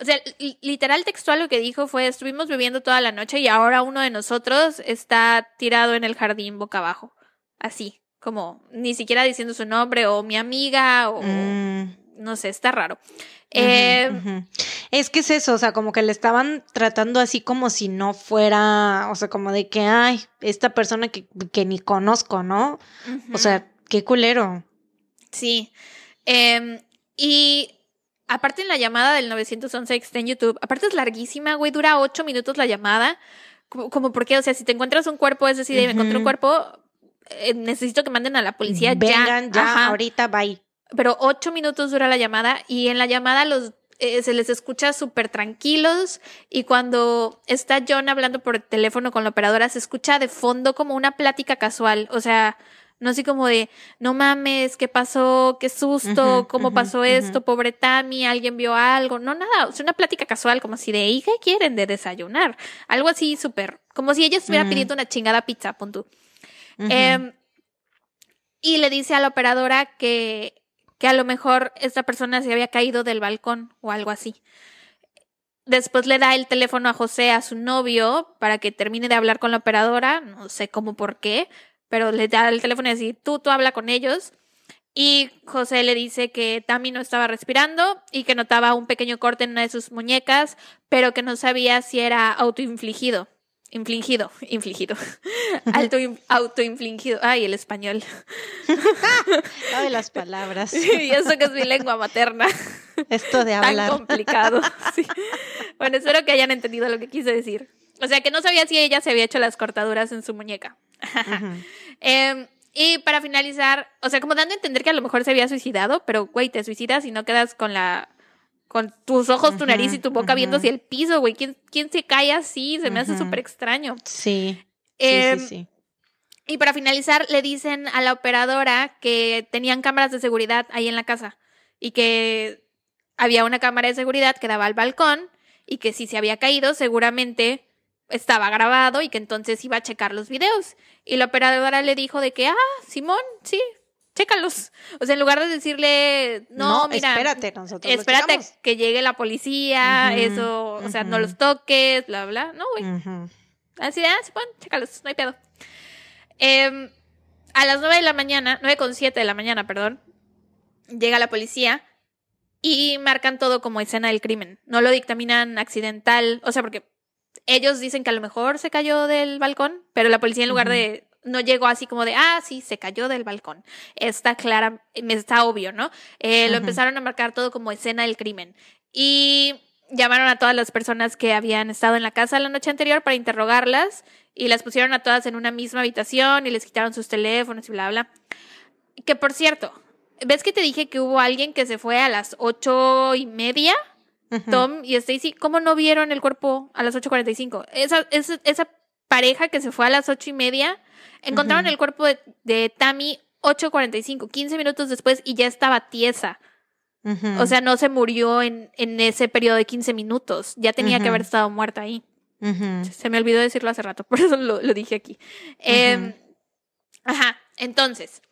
o sea, li- literal textual lo que dijo fue, estuvimos bebiendo toda la noche y ahora uno de nosotros está tirado en el jardín boca abajo. Así, como ni siquiera diciendo su nombre o mi amiga o Mm. no sé, está raro. Eh. Es que es eso, o sea, como que le estaban tratando así como si no fuera, o sea, como de que, ay, esta persona que, que ni conozco, ¿no? O sea, qué culero. Sí. Em, y aparte en la llamada del 911 que está en YouTube, aparte es larguísima, güey, dura ocho minutos la llamada. Como, como porque, o sea, si te encuentras un cuerpo, es decir, me encontré un cuerpo, eh, necesito que manden a la policía Vengan ya. ya, Ajá. ahorita, bye. Pero ocho minutos dura la llamada y en la llamada los eh, se les escucha súper tranquilos y cuando está John hablando por teléfono con la operadora se escucha de fondo como una plática casual, o sea, no así como de, no mames, ¿qué pasó? ¿Qué susto? ¿Cómo pasó esto? Pobre Tammy, ¿alguien vio algo? No, nada, es una plática casual como si de, ¿y qué quieren de desayunar? Algo así súper, como si ella estuviera Mm. pidiendo una chingada pizza, pon tú. Em, y le dice a la operadora que, que a lo mejor esta persona se había caído del balcón o algo así. Después le da el teléfono a José, a su novio, para que termine de hablar con la operadora. No sé cómo por qué, pero le da el teléfono y decir, tú, tú habla con ellos. Y José le dice que Tammy no estaba respirando y que notaba un pequeño corte en una de sus muñecas, pero que no sabía si era autoinfligido. Infligido, infligido. Alto, autoinfligido. Ay, el español. De las palabras. y eso que es mi lengua materna. Esto de Tan hablar. complicado. Sí. Bueno, espero que hayan entendido lo que quise decir. O sea, que no sabía si ella se había hecho las cortaduras en su muñeca. Em, y para finalizar, o sea, como dando a entender que a lo mejor se había suicidado, pero güey, te suicidas y no quedas con la. Con tus ojos, tu nariz y tu boca viendo hacia el piso, güey. ¿Quién, ¿Quién se cae así? Se me hace súper extraño. Sí. Sí, Em, sí, sí. Y para finalizar, le dicen a la operadora que tenían cámaras de seguridad ahí en la casa y que había una cámara de seguridad que daba al balcón y que si se había caído seguramente estaba grabado y que entonces iba a checar los videos. Y la operadora le dijo de que, ah, Simón, sí, chécalos. O sea, en lugar de decirle, no, No, mira, espérate, nosotros espérate que llegue la policía, eso, o sea, no los toques, bla, bla. No, güey. Así de, ah, sí, chécalos, no hay pedo. Em, a las 9 de la mañana, 9 con 7 de la mañana, perdón, llega la policía y marcan todo como escena del crimen. No lo dictaminan accidental, o sea, porque ellos dicen que a lo mejor se cayó del balcón, pero la policía en lugar de no llegó así como de, ah, sí, se cayó del balcón. Está clara, me está obvio, ¿no? Eh, Lo empezaron a marcar todo como escena del crimen. Y llamaron a todas las personas que habían estado en la casa la noche anterior para interrogarlas y las pusieron a todas en una misma habitación y les quitaron sus teléfonos y bla, bla. Que por cierto, ¿ves que te dije que hubo alguien que se fue a las ocho y media? Tom y Stacy, ¿cómo no vieron el cuerpo a las 8.45? Esa, esa, esa pareja que se fue a las ocho y media, encontraron el cuerpo de, de Tammy 8.45, 15 minutos después y ya estaba tiesa. O sea, no se murió en, en ese periodo de 15 minutos. Ya tenía que haber estado muerta ahí. Se me olvidó decirlo hace rato, por eso lo, lo dije aquí. Eh, ajá, entonces,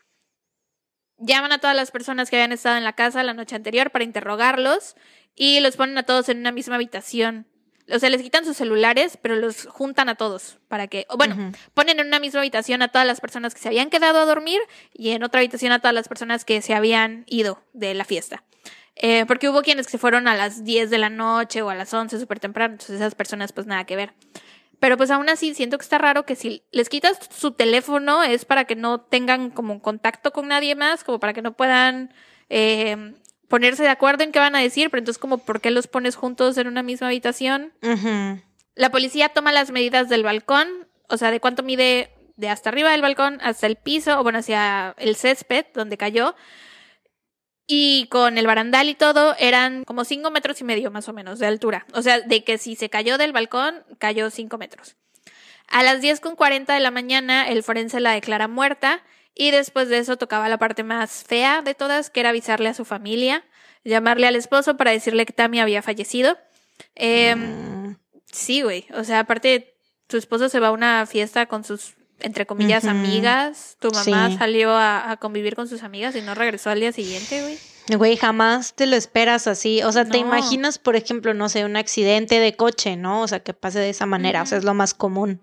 llaman a todas las personas que habían estado en la casa la noche anterior para interrogarlos y los ponen a todos en una misma habitación. O sea, les quitan sus celulares, pero los juntan a todos para que, o bueno, ponen en una misma habitación a todas las personas que se habían quedado a dormir y en otra habitación a todas las personas que se habían ido de la fiesta. Eh, porque hubo quienes se fueron a las 10 de la noche o a las 11 súper temprano, entonces esas personas pues nada que ver. Pero pues aún así siento que está raro que si les quitas su teléfono es para que no tengan como contacto con nadie más, como para que no puedan eh, ponerse de acuerdo en qué van a decir, pero entonces como ¿por qué los pones juntos en una misma habitación? La policía toma las medidas del balcón, o sea, de cuánto mide de hasta arriba del balcón hasta el piso, o bueno, hacia el césped donde cayó. Y con el barandal y todo eran como cinco metros y medio más o menos de altura. O sea, de que si se cayó del balcón, cayó cinco metros. A las 10 con 40 de la mañana, el forense la declara muerta y después de eso tocaba la parte más fea de todas, que era avisarle a su familia, llamarle al esposo para decirle que Tammy había fallecido. Em, Mm. Sí, güey. O sea, aparte, tu esposo se va a una fiesta con sus, entre comillas, amigas. Tu mamá Sí. salió a, a convivir con sus amigas y no regresó al día siguiente, güey. Güey, jamás te lo esperas así. O sea, te imaginas, por ejemplo, no sé, un accidente de coche, ¿no? O sea, que pase de esa manera. O sea, es lo más común.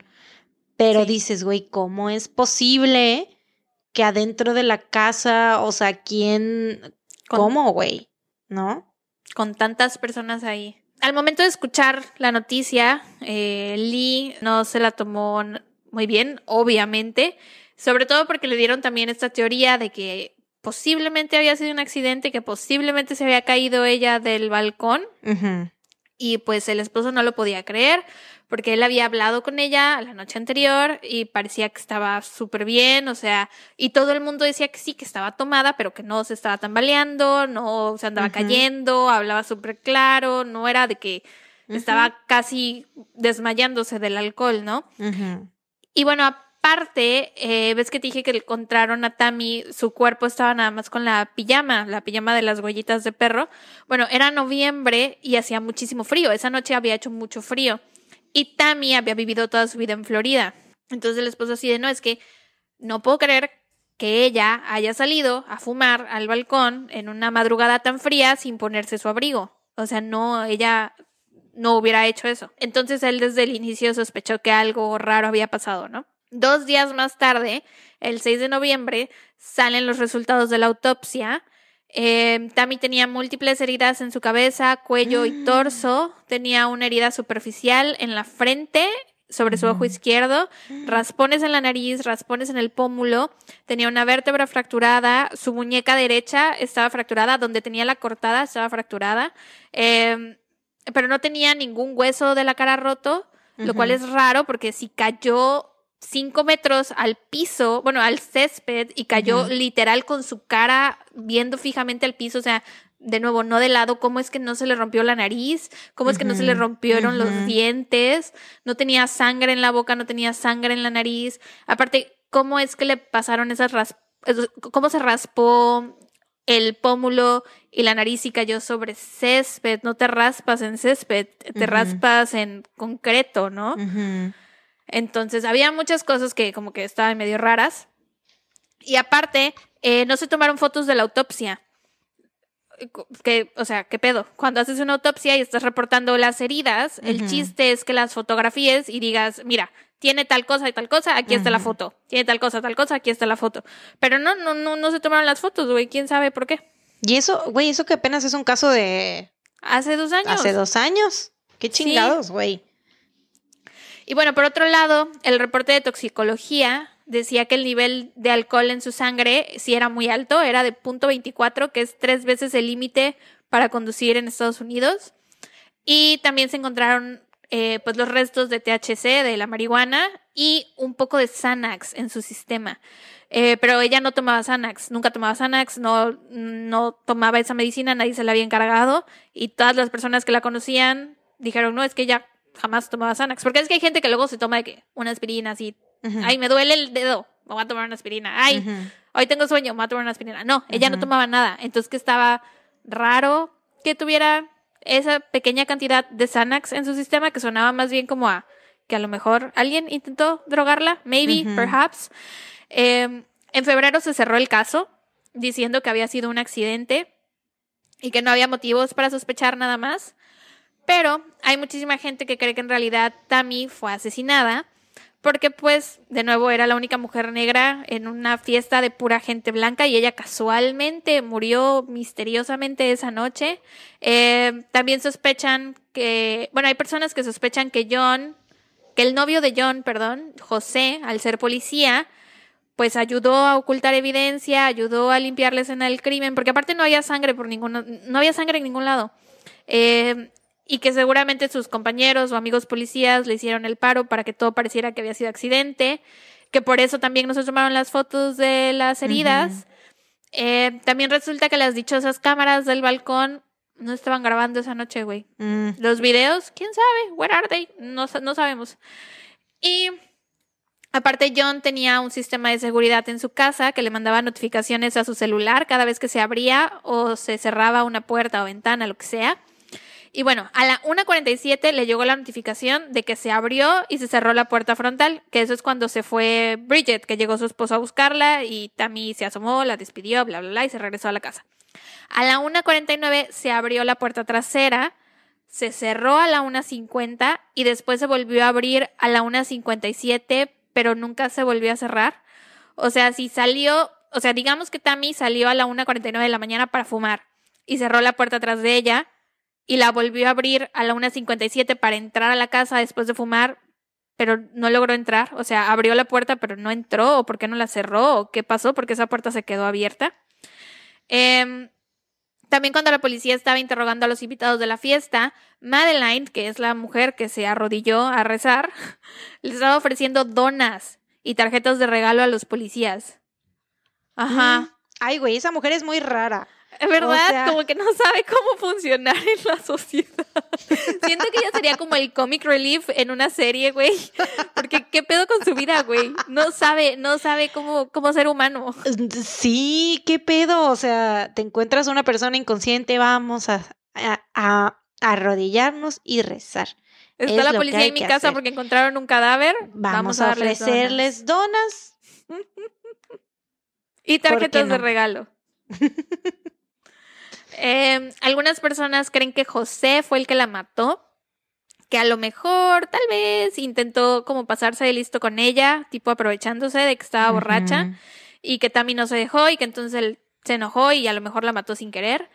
Pero Sí. dices, güey, ¿cómo es posible que adentro de la casa, o sea, quién, Con- cómo, güey? ¿No? Con tantas personas ahí. Al momento de escuchar la noticia, eh, Lee no se la tomó muy bien, obviamente. Sobre todo porque le dieron también esta teoría de que posiblemente había sido un accidente, que posiblemente se había caído ella del balcón. Y pues el esposo no lo podía creer porque él había hablado con ella la noche anterior y parecía que estaba súper bien, o sea, y todo el mundo decía que sí, que estaba tomada, pero que no se estaba tambaleando, no se andaba cayendo, hablaba súper claro, no era de que estaba casi desmayándose del alcohol, ¿no? Ujú. Y bueno, aparte, eh, ves que te dije que encontraron a Tammy, su cuerpo estaba nada más con la pijama, la pijama de las huellitas de perro. Bueno, era noviembre y hacía muchísimo frío. Esa noche había hecho mucho frío. Y Tammy había vivido toda su vida en Florida. Entonces el esposo así de, no, es que no puedo creer que ella haya salido a fumar al balcón en una madrugada tan fría sin ponerse su abrigo. O sea, no, ella no hubiera hecho eso. Entonces él desde el inicio sospechó que algo raro había pasado, ¿no? Dos días más tarde, el 6 de noviembre, salen los resultados de la autopsia. Eh, Tammy tenía múltiples heridas en su cabeza, cuello y torso. Tenía una herida superficial en la frente, sobre su ojo izquierdo, raspones en la nariz, raspones en el pómulo. Tenía una vértebra fracturada. Su muñeca derecha estaba fracturada, donde tenía la cortada estaba fracturada. Eh, pero no tenía ningún hueso de la cara roto, lo cual es raro porque si cayó cinco metros al piso, bueno, al césped y cayó literal con su cara viendo fijamente al piso, o sea, de nuevo, no de lado, ¿cómo es que no se le rompió la nariz? ¿Cómo es que no se le rompieron los dientes? No tenía sangre en la boca, no tenía sangre en la nariz. Aparte, ¿cómo es que le pasaron esas ras ¿Cómo se raspó el pómulo y la nariz y cayó sobre césped? No te raspas en césped, te raspas en concreto, ¿no? Entonces había muchas cosas que como que estaban medio raras. Y aparte, eh, no se tomaron fotos de la autopsia. Que, o sea, ¿qué pedo? Cuando haces una autopsia y estás reportando las heridas, el chiste es que las fotografíes y digas, mira, tiene tal cosa y tal cosa, aquí está la foto. Tiene tal cosa, tal cosa, aquí está la foto. Pero no, no, no, no se tomaron las fotos, güey. ¿Quién sabe por qué? Y eso, güey, eso que apenas es un caso de Hace dos años. hace dos años. Qué chingados, güey. Y bueno, por otro lado, el reporte de toxicología decía que el nivel de alcohol en su sangre sí era muy alto, era de .24, que es tres veces el límite para conducir en Estados Unidos. Y también se encontraron eh, pues los restos de THC, de la marihuana, y un poco de Xanax en su sistema. Eh, pero ella no tomaba Xanax, nunca tomaba Xanax, no, no tomaba esa medicina, nadie se la había encargado, y todas las personas que la conocían dijeron, no, es que ella jamás tomaba Xanax. Porque es que hay gente que luego se toma de que una aspirina así, ay, me duele el dedo, me voy a tomar una aspirina, ay, hoy tengo sueño, me voy a tomar una aspirina. No, ella no tomaba nada. Entonces que estaba raro que tuviera esa pequeña cantidad de Xanax en su sistema que sonaba más bien como a que a lo mejor alguien intentó drogarla, maybe, perhaps. Eh, en febrero se cerró el caso diciendo que había sido un accidente y que no había motivos para sospechar nada más. Pero hay muchísima gente que cree que en realidad Tammy fue asesinada porque pues de nuevo era la única mujer negra en una fiesta de pura gente blanca y ella casualmente murió misteriosamente esa noche. Eh, también sospechan que, bueno, hay personas que sospechan que John, que el novio de John, perdón, José, al ser policía, pues ayudó a ocultar evidencia, ayudó a limpiar la escena del crimen, porque aparte no había sangre por ninguno, no había sangre en ningún lado. Eh, y que seguramente sus compañeros o amigos policías le hicieron el paro para que todo pareciera que había sido accidente, que por eso también no se tomaron las fotos de las heridas. Eh, también resulta que las dichosas cámaras del balcón no estaban grabando esa noche, güey. Mm. Los videos, quién sabe, where are they? No, no sabemos. Y aparte John tenía un sistema de seguridad en su casa que le mandaba notificaciones a su celular cada vez que se abría o se cerraba una puerta o ventana, lo que sea. Y bueno, a la 1.47 le llegó la notificación de que se abrió y se cerró la puerta frontal, que eso es cuando se fue Bridget, que llegó su esposo a buscarla y Tammy se asomó, la despidió, bla, bla, bla, y se regresó a la casa. A la 1.49 se abrió la puerta trasera, se cerró a la 1.50 y después se volvió a abrir a la 1.57, pero nunca se volvió a cerrar. O sea, si salió, o sea, digamos que Tammy salió a la 1.49 de la mañana para fumar y cerró la puerta atrás de ella y la volvió a abrir a la 1.57 para entrar a la casa después de fumar, pero no logró entrar. O sea, abrió la puerta pero no entró o por qué no la cerró o qué pasó porque esa puerta se quedó abierta. Em, también cuando la policía estaba interrogando a los invitados de la fiesta, Madeline, que es la mujer que se arrodilló a rezar, les estaba ofreciendo donas y tarjetas de regalo a los policías. Ajá. Mm. Ay, güey, esa mujer es muy rara. Es verdad, O sea- como que no sabe cómo funcionar en la sociedad. Siento que ella sería como el comic relief en una serie, güey. Porque qué pedo con su vida, güey. No sabe, no sabe cómo, cómo ser humano. Sí, qué pedo. O sea, te encuentras una persona inconsciente, vamos a, a, a arrodillarnos y rezar. Está Es la policía en mi casa hacer. porque encontraron un cadáver. Vamos, a, darles ofrecerles donas. Y ¿Por qué tarjetas de regalo. Eh, algunas personas creen que José fue el que la mató, que a lo mejor, tal vez, intentó como pasarse de listo con ella, tipo aprovechándose de que estaba borracha, y que Tammy no se dejó y que entonces él se enojó y a lo mejor la mató sin querer.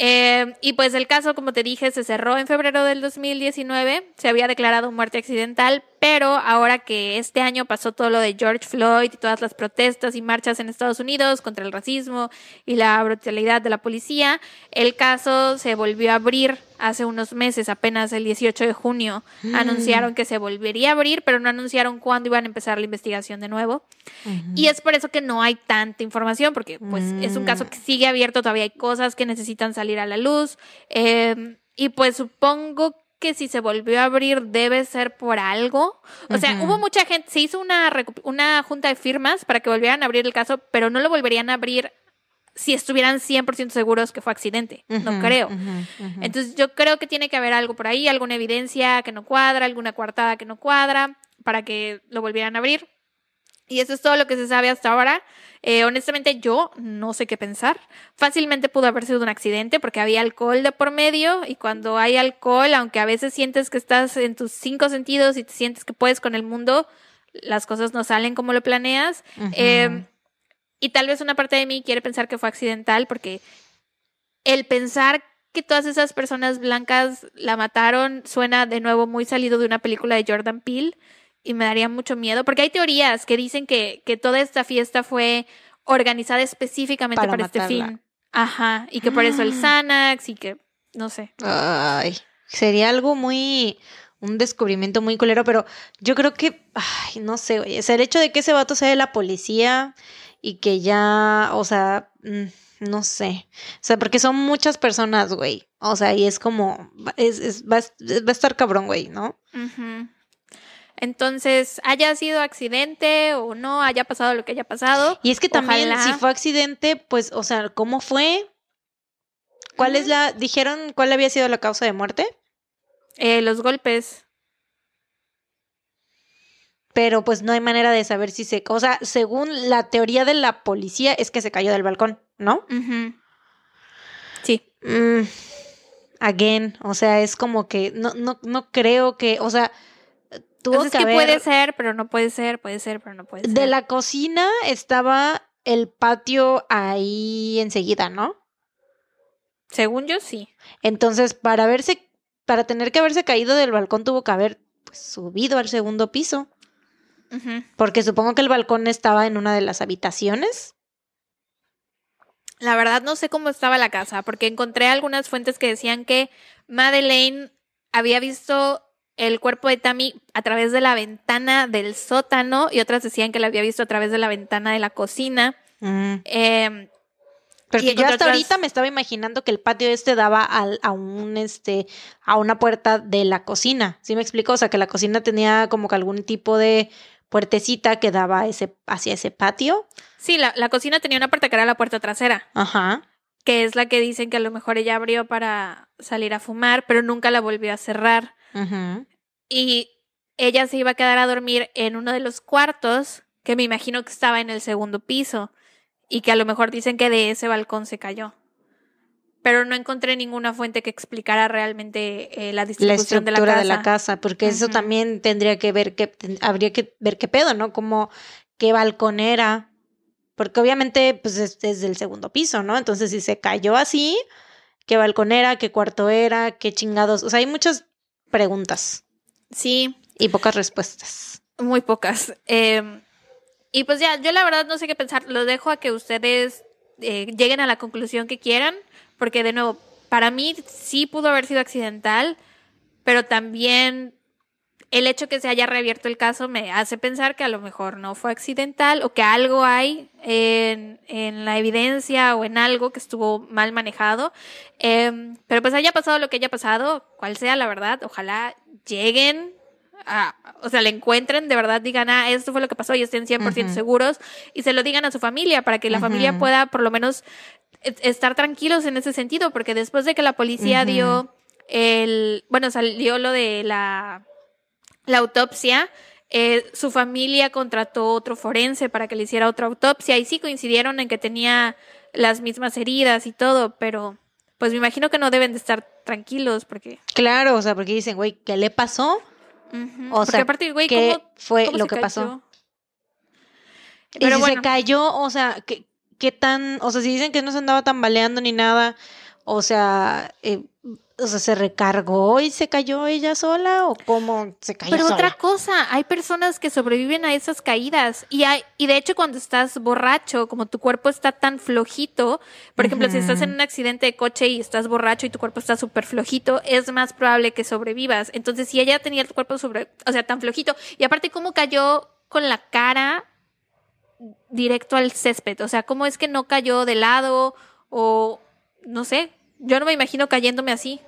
Eh, y pues el caso, como te dije, se cerró en febrero del 2019. Se había declarado muerte accidental, pero ahora que este año pasó todo lo de George Floyd y todas las protestas y marchas en Estados Unidos contra el racismo y la brutalidad de la policía, el caso se volvió a abrir hace unos meses, apenas el 18 de junio. Mm. Anunciaron que se volvería a abrir, pero no anunciaron cuándo iban a empezar la investigación de nuevo. Ujú. Y es por eso que no hay tanta información, porque pues es un caso Mm. que sigue abierto, todavía hay cosas que necesitan salir a la luz. eh, y pues supongo que si se volvió a abrir debe ser por algo. O sea, hubo mucha gente, se hizo una, una junta de firmas para que volvieran a abrir el caso, pero no lo volverían a abrir si estuvieran 100% seguros que fue accidente. No creo. Entonces yo creo que tiene que haber algo por ahí, alguna evidencia que no cuadra, alguna coartada que no cuadra, para que lo volvieran a abrir. Y eso es todo lo que se sabe hasta ahora. Eh, honestamente, yo no sé qué pensar. Fácilmente pudo haber sido un accidente porque había alcohol de por medio y cuando hay alcohol, aunque a veces sientes que estás en tus cinco sentidos y te sientes que puedes con el mundo, las cosas no salen como lo planeas. Eh, y tal vez una parte de mí quiere pensar que fue accidental porque el pensar que todas esas personas blancas la mataron suena de nuevo muy salido de una película de Jordan Peele y me daría mucho miedo, porque hay teorías que dicen que, que toda esta fiesta fue organizada específicamente para, este fin. Ajá, y que por eso el Xanax y que, no sé. Ay, sería algo muy, un descubrimiento muy culero, pero yo creo que, ay, no sé, oye, o el hecho de que ese vato sea de la policía y que ya, o sea, mm, no sé, o sea, porque son muchas personas, güey, o sea, y es como, es, es va, a estar cabrón, güey, ¿no? Ajá. Entonces, haya sido accidente o no, haya pasado lo que haya pasado. Y es que también, si fue accidente, pues, o sea, ¿cómo fue? ¿Cuál es la, dijeron cuál había sido la causa de muerte? Eh, los golpes. Pero pues no hay manera de saber si se, o sea, según la teoría de la policía es que se cayó del balcón, ¿no? Sí. Mm, again, o sea, es como que no, no, no creo que, o sea, es que, puede ser, pero no puede ser, puede ser, pero no puede ser. De la cocina estaba el patio ahí enseguida, ¿no? Según yo, sí. Entonces, para verse, para tener que haberse caído del balcón, tuvo que haber pues, subido al segundo piso. Porque supongo que el balcón estaba en una de las habitaciones. La verdad no sé cómo estaba la casa, porque encontré algunas fuentes que decían que Madeleine había visto el cuerpo de Tammy a través de la ventana del sótano y otras decían que la había visto a través de la ventana de la cocina. Mm. Eh, Porque yo hasta ahorita me estaba imaginando que el patio este daba al, a un este a una puerta de la cocina. ¿Sí me explico? O sea, que la cocina tenía como que algún tipo de puertecita que daba ese, hacia ese patio. Sí, la, la cocina tenía una puerta que era la puerta trasera. Ajá. Que es la que dicen que a lo mejor ella abrió para salir a fumar, pero nunca la volvió a cerrar. Y ella se iba a quedar a dormir en uno de los cuartos, que me imagino que estaba en el segundo piso, y que a lo mejor dicen que de ese balcón se cayó. Pero no encontré ninguna fuente que explicara realmente eh, la distribución de la casa. de la casa, porque eso también tendría que ver que habría que ver qué pedo, ¿no? Como qué balcón era. Porque obviamente, pues es desde el segundo piso, ¿no? Entonces, si se cayó así, qué balcón era, qué cuarto era, qué chingados. O sea, hay muchas preguntas. Sí. Y pocas respuestas. Muy pocas. Em, y pues ya, yo la verdad no sé qué pensar. Lo dejo a que ustedes eh, lleguen a la conclusión que quieran, porque de nuevo, para mí sí pudo haber sido accidental, pero también el hecho que se haya reabierto el caso me hace pensar que a lo mejor no fue accidental o que algo hay en, en la evidencia o en algo que estuvo mal manejado. Em, pero pues haya pasado lo que haya pasado, cual sea la verdad, ojalá lleguen a, o sea, le encuentren, de verdad digan, ah, esto fue lo que pasó y estén 100% seguros y se lo digan a su familia para que la familia pueda por lo menos estar tranquilos en ese sentido, porque después de que la policía dio el, bueno, salió lo de la la autopsia, eh, su familia contrató otro forense para que le hiciera otra autopsia y sí coincidieron en que tenía las mismas heridas y todo, pero pues me imagino que no deben de estar tranquilos porque... Claro, o sea, porque dicen, güey, ¿qué le pasó? O sea, aparte, güey, ¿qué fue lo que pasó? Pero y si se cayó, o sea, ¿qué, ¿qué, tan, o sea, si dicen que no se andaba tambaleando ni nada, o sea, eh, o sea, ¿se recargó y se cayó ella sola o cómo se cayó Pero otra cosa, hay personas que sobreviven a esas caídas y hay, y de hecho cuando estás borracho, como tu cuerpo está tan flojito, por ejemplo, si estás en un accidente de coche y estás borracho y tu cuerpo está súper flojito, es más probable que sobrevivas. Entonces, si ella tenía el cuerpo sobre, o sea, tan flojito y aparte cómo cayó con la cara directo al césped, o sea, cómo es que no cayó de lado o no sé, yo no me imagino cayéndome así.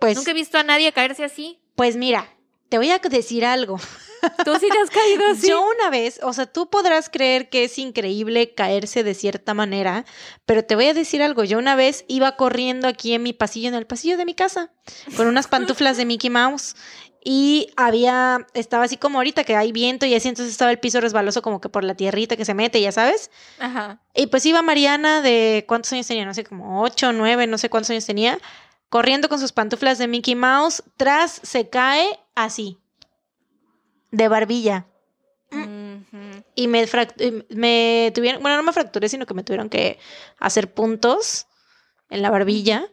Pues, Nunca he visto a nadie caerse así. Pues mira, te voy a decir algo. Tú sí te has caído así. Yo una vez, o sea, tú podrás creer que es increíble caerse de cierta manera, pero te voy a decir algo. Yo una vez iba corriendo aquí en mi pasillo, en el pasillo de mi casa, con unas pantuflas de Mickey Mouse y había, estaba así como ahorita que hay viento y así, entonces estaba el piso resbaloso como que por la tierrita que se mete, ya sabes. Ajá. Y pues iba Mariana de, ¿cuántos años tenía? No sé, como ocho, nueve, no sé cuántos años tenía, corriendo con sus pantuflas de Mickey Mouse, tras se cae así, de barbilla. Y me tuvieron, bueno, no me fracturé, sino que me tuvieron que hacer puntos en la barbilla.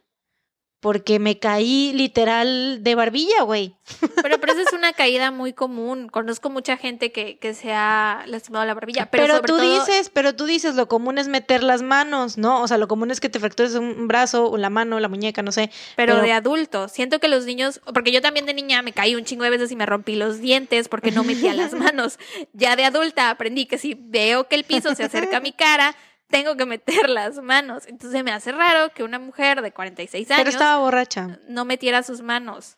Porque me caí literal de barbilla, güey. Pero, pero esa es una caída muy común. Conozco mucha gente que, que se ha lastimado la barbilla. Pero, Pero, sobre tú todo- dices, pero tú dices, lo común es meter las manos, ¿no? O sea, lo común es que te fractures un brazo, o la mano, la muñeca, no sé. Pero, Pero- de adulto. Siento que los niños, porque yo también de niña me caí un chingo de veces y me rompí los dientes porque no metía las manos. Ya de adulta aprendí que si veo que el piso se acerca a mi cara, tengo que meter las manos. Entonces me hace raro que una mujer de 46 años Pero estaba borracha. no metiera sus manos.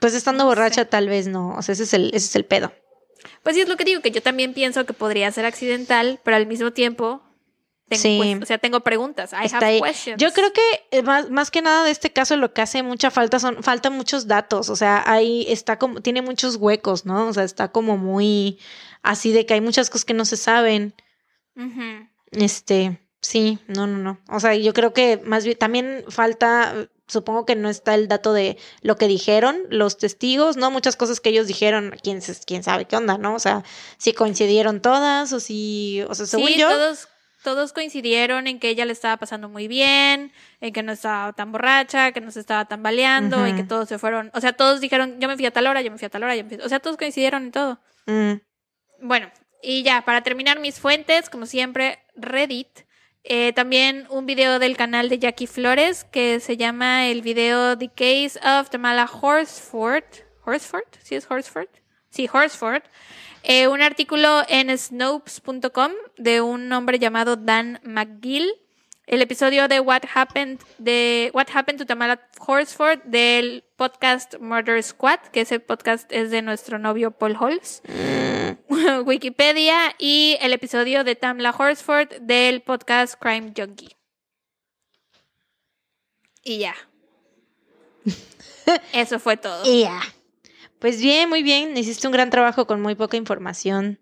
Pues estando No borracha, sé. tal vez no. O sea, ese es el, ese es el pedo. Pues sí, es lo que digo, que yo también pienso que podría ser accidental, pero al mismo tiempo tengo, Sí. o sea, tengo preguntas. I Está have ahí. questions. Yo creo que eh, más, más que nada de este caso lo que hace mucha falta son, faltan muchos datos, o sea, ahí está como, tiene muchos huecos, ¿no? O sea, está como muy así de que hay muchas cosas que no se saben. Este, sí, no, no, no. O sea, yo creo que más bien también falta, supongo que no está el dato de lo que dijeron los testigos, ¿no? Muchas cosas que ellos dijeron, quién, quién sabe qué onda, ¿no? O sea, si coincidieron todas o si, o sea, según sí, yo. todos, todos coincidieron en que ella le estaba pasando muy bien, en que no estaba tan borracha, que no se estaba tambaleando, en que Ujú. todos se fueron, o sea, todos dijeron, yo me fui a tal hora, yo me fui a tal hora, yo me fui- o sea, todos coincidieron en todo. Mm, Bueno, y ya, para terminar mis fuentes, como siempre, Reddit. Eh, también un video del canal de Jackie Flores que se llama el video The Case of Tamala Horsford. ¿Horsford? ¿Sí es Horsford? Sí, Horsford. Eh, un artículo en Snopes.com de un hombre llamado Dan McGill. El episodio de What Happened de What Happened to Tamala Horsford del podcast Murder Squad, que ese podcast es de nuestro novio Paul Holmes. Wikipedia y el episodio de Tamla Horsford del podcast Crime Junkie. Y ya. Eso fue todo. y ya. Pues bien, muy bien. Hiciste un gran trabajo con muy poca información.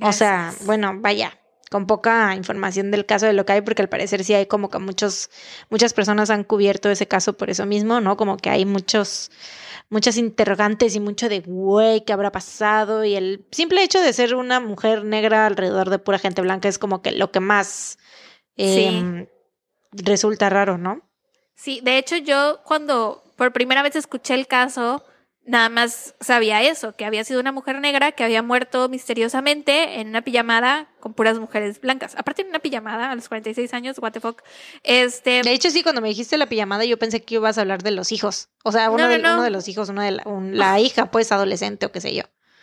O sea, bueno, vaya, con poca información del caso de lo que hay, porque al parecer sí hay como que muchos, muchas personas han cubierto ese caso por eso mismo, ¿no? Como que hay muchos, muchas interrogantes y mucho de güey, ¿qué habrá pasado? Y el simple hecho de ser una mujer negra alrededor de pura gente blanca es como que lo que más Sí. em, resulta raro, ¿no? Sí, de hecho yo cuando por primera vez escuché el caso, nada más sabía eso, que había sido una mujer negra que había muerto misteriosamente en una pijamada con puras mujeres blancas. Aparte de una pijamada a los 46 años, what the fuck. Este, De hecho, sí, cuando me dijiste la pijamada, yo pensé que ibas a hablar de los hijos. O sea, uno, No, no, de, no. uno de los hijos, uno de la, un- la hija, pues, adolescente o qué sé yo.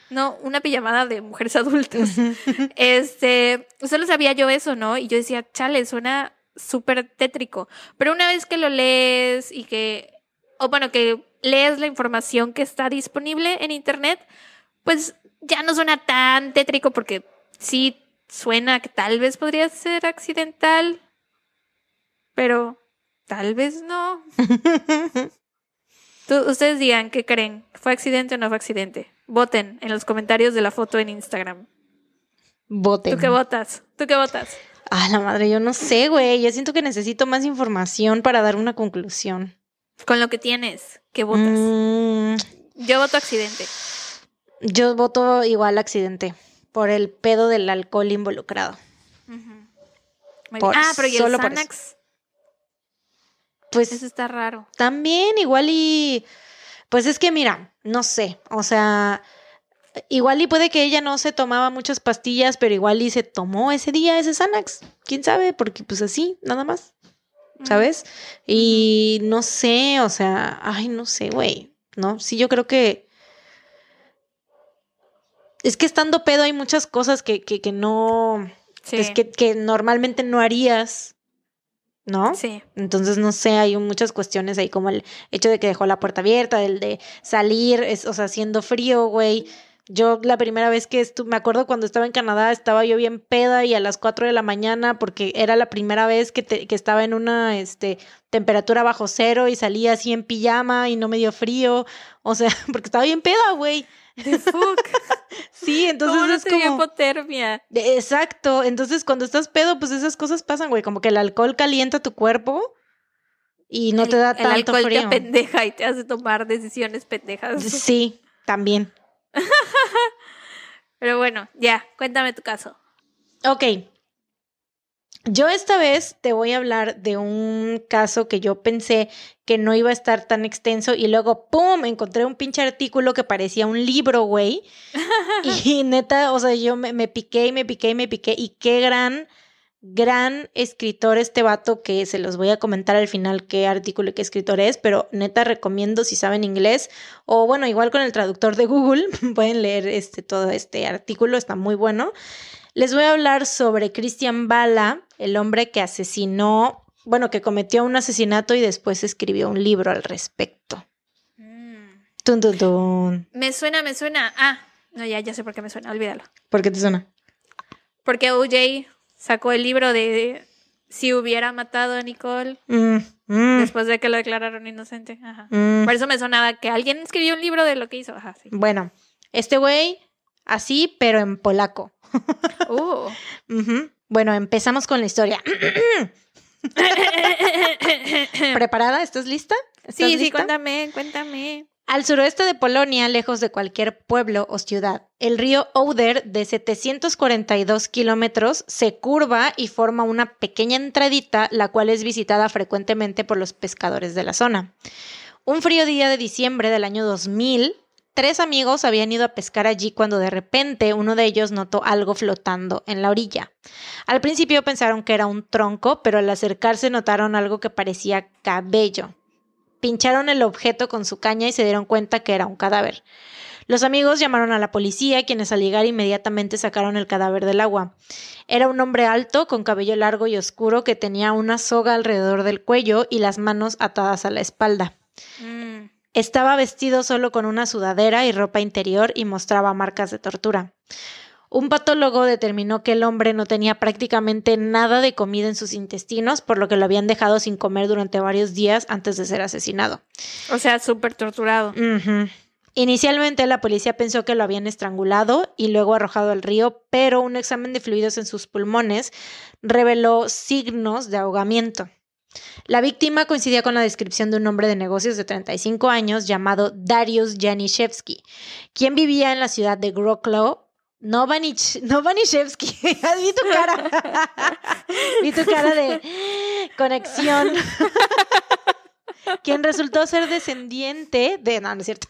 no, una pijamada de mujeres adultas. Este, solo sabía yo eso, ¿no? Y yo decía, chale, suena súper tétrico. Pero una vez que lo lees y que, o bueno, que lees la información que está disponible en internet, pues ya no suena tan tétrico porque sí suena que tal vez podría ser accidental, pero tal vez no. Tú- ustedes digan qué creen, ¿fue accidente o no fue accidente? Voten en los comentarios de la foto en Instagram. Bote. ¿Tú qué votas? ¿Tú qué votas? Ah, la madre, yo no sé, güey. Yo siento que necesito más información para dar una conclusión. Con lo que tienes, ¿qué votas? Mm, Yo voto accidente. yo voto igual accidente. Por el pedo del alcohol involucrado. Por-. Ah, pero ¿y el. Xanax? Pues Eso está raro. también igual y... Pues es que mira, no sé. O sea, igual y puede que ella no se tomaba muchas pastillas, pero igual y se tomó ese día ese Xanax. ¿Quién sabe? Porque pues así, nada más. ¿Sabes? Y no sé, o sea, ay, no sé, güey, ¿no? Sí, yo creo que... Es que estando pedo hay muchas cosas que, que, que no... Sí. pues, que, que normalmente no harías, ¿no? Sí. Entonces, no sé, hay muchas cuestiones ahí, como el hecho de que dejó la puerta abierta, el de salir, es, o sea, haciendo frío, güey. Yo la primera vez que estuve, me acuerdo cuando estaba en Canadá, estaba yo bien peda y a las 4 de la mañana porque era la primera vez que, te- que estaba en una este, temperatura bajo cero y salía así en pijama y no me dio frío. O sea, porque estaba bien peda, güey. The fuck. Sí, entonces ¿Cómo no es como... hipotermia? Exacto, entonces cuando estás pedo, pues esas cosas pasan, güey, como que el alcohol calienta tu cuerpo y no El- te da el tanto alcohol frío. te pendeja y te hace tomar decisiones pendejas. Sí, también. Pero bueno, ya, cuéntame tu caso. Ok. Yo esta vez te voy a hablar de un caso que yo pensé que no iba a estar tan extenso y luego, ¡pum!, encontré un pinche artículo que parecía un libro, güey. Y neta, o sea, yo me, me piqué y me piqué y me piqué y qué gran, gran escritor este vato que se los voy a comentar al final qué artículo y qué escritor es, pero neta recomiendo si saben inglés o bueno, igual con el traductor de Google pueden leer este, todo este artículo, está muy bueno. Les voy a hablar sobre Christian Bala, el hombre que asesinó, bueno, que cometió un asesinato y después escribió un libro al respecto. Mm. Me suena, me suena. Ah, no, ya, ya sé por qué me suena, olvídalo. ¿Por qué te suena? Porque OJ sacó el libro de si hubiera matado a Nicole Mm, mm, después de que lo declararon inocente. Ajá. mm. Por eso me sonaba que alguien escribió un libro de lo que hizo. Ajá, sí. Bueno, este güey, así, pero en polaco. Uh. Bueno, empezamos con la historia. ¿Preparada? ¿Estás lista? ¿Estás sí, sí, cuéntame, cuéntame. Al suroeste de Polonia, lejos de cualquier pueblo o ciudad, el río Oder, de 742 kilómetros, se curva y forma una pequeña entradita, la cual es visitada frecuentemente por los pescadores de la zona. Un frío día de diciembre del año 2000, tres amigos habían ido a pescar allí cuando de repente uno de ellos notó algo flotando en la orilla. Al principio pensaron que era un tronco, pero al acercarse notaron algo que parecía cabello. Pincharon el objeto con su caña y se dieron cuenta que era un cadáver. Los amigos llamaron a la policía, quienes al llegar inmediatamente sacaron el cadáver del agua. Era un hombre alto, con cabello largo y oscuro, que tenía una soga alrededor del cuello y las manos atadas a la espalda. Mm. Estaba vestido solo con una sudadera y ropa interior y mostraba marcas de tortura. Un patólogo determinó que el hombre no tenía prácticamente nada de comida en sus intestinos, por lo que lo habían dejado sin comer durante varios días antes de ser asesinado. O sea, súper torturado. Inicialmente la policía pensó que lo habían estrangulado y luego arrojado al río, pero un examen de fluidos en sus pulmones reveló signos de ahogamiento. La víctima coincidía con la descripción de un hombre de negocios de 35 años llamado Darius Janishevsky, quien vivía en la ciudad de Wrocław. No, Vanich, no Vanishevsky, vi tu cara, vi tu cara de conexión. Quien resultó ser descendiente de. No, no es cierto.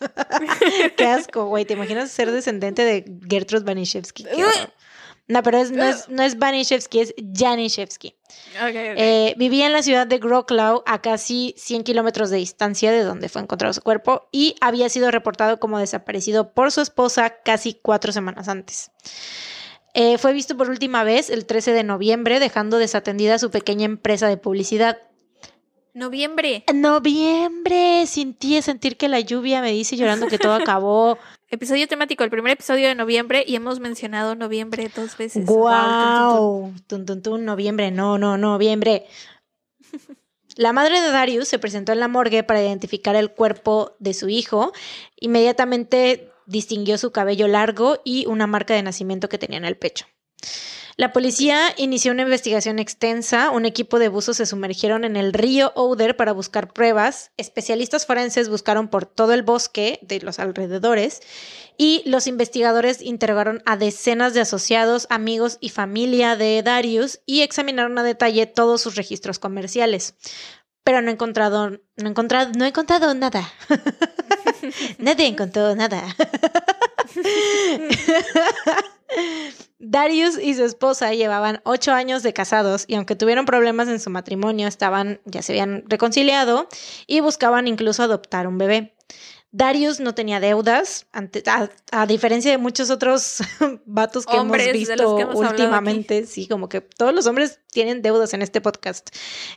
Qué asco, güey. ¿Te imaginas ser descendiente de Gertrude Vanishevsky? Qué horror. No, pero es, no, es, no es Vanishevsky, es Janishevsky. Ok, ok. Eh, vivía en la ciudad de Wrocław, a casi 100 kilómetros de distancia de donde fue encontrado su cuerpo, y había sido reportado como desaparecido por su esposa casi cuatro semanas antes. Eh, fue visto por última vez el 13 de noviembre, dejando desatendida su pequeña empresa de publicidad. Noviembre. Noviembre, sentí sentir que la lluvia me dice llorando que todo acabó. Episodio temático, el primer episodio de noviembre y hemos mencionado noviembre dos veces. ¡Guau! Tun, tun, tun, noviembre, no, no, noviembre. La madre de Darius se presentó en la morgue para identificar el cuerpo de su hijo. Inmediatamente distinguió su cabello largo y una marca de nacimiento que tenía en el pecho. La policía inició una investigación extensa. Un equipo de buzos se sumergieron en el río Oder para buscar pruebas. Especialistas forenses buscaron por todo el bosque de los alrededores y los investigadores interrogaron a decenas de asociados, amigos y familia de Darius y examinaron a detalle todos sus registros comerciales. Pero no he encontrado, no encontrado, no he encontrado nada. Nadie encontró nada. Darius y su esposa llevaban ocho años de casados y aunque tuvieron problemas en su matrimonio, estaban, ya se habían reconciliado y buscaban incluso adoptar un bebé. Darius no tenía deudas, a, diferencia de muchos otros vatos que hemos visto últimamente. Sí, como que todos los hombres tienen deudas en este podcast.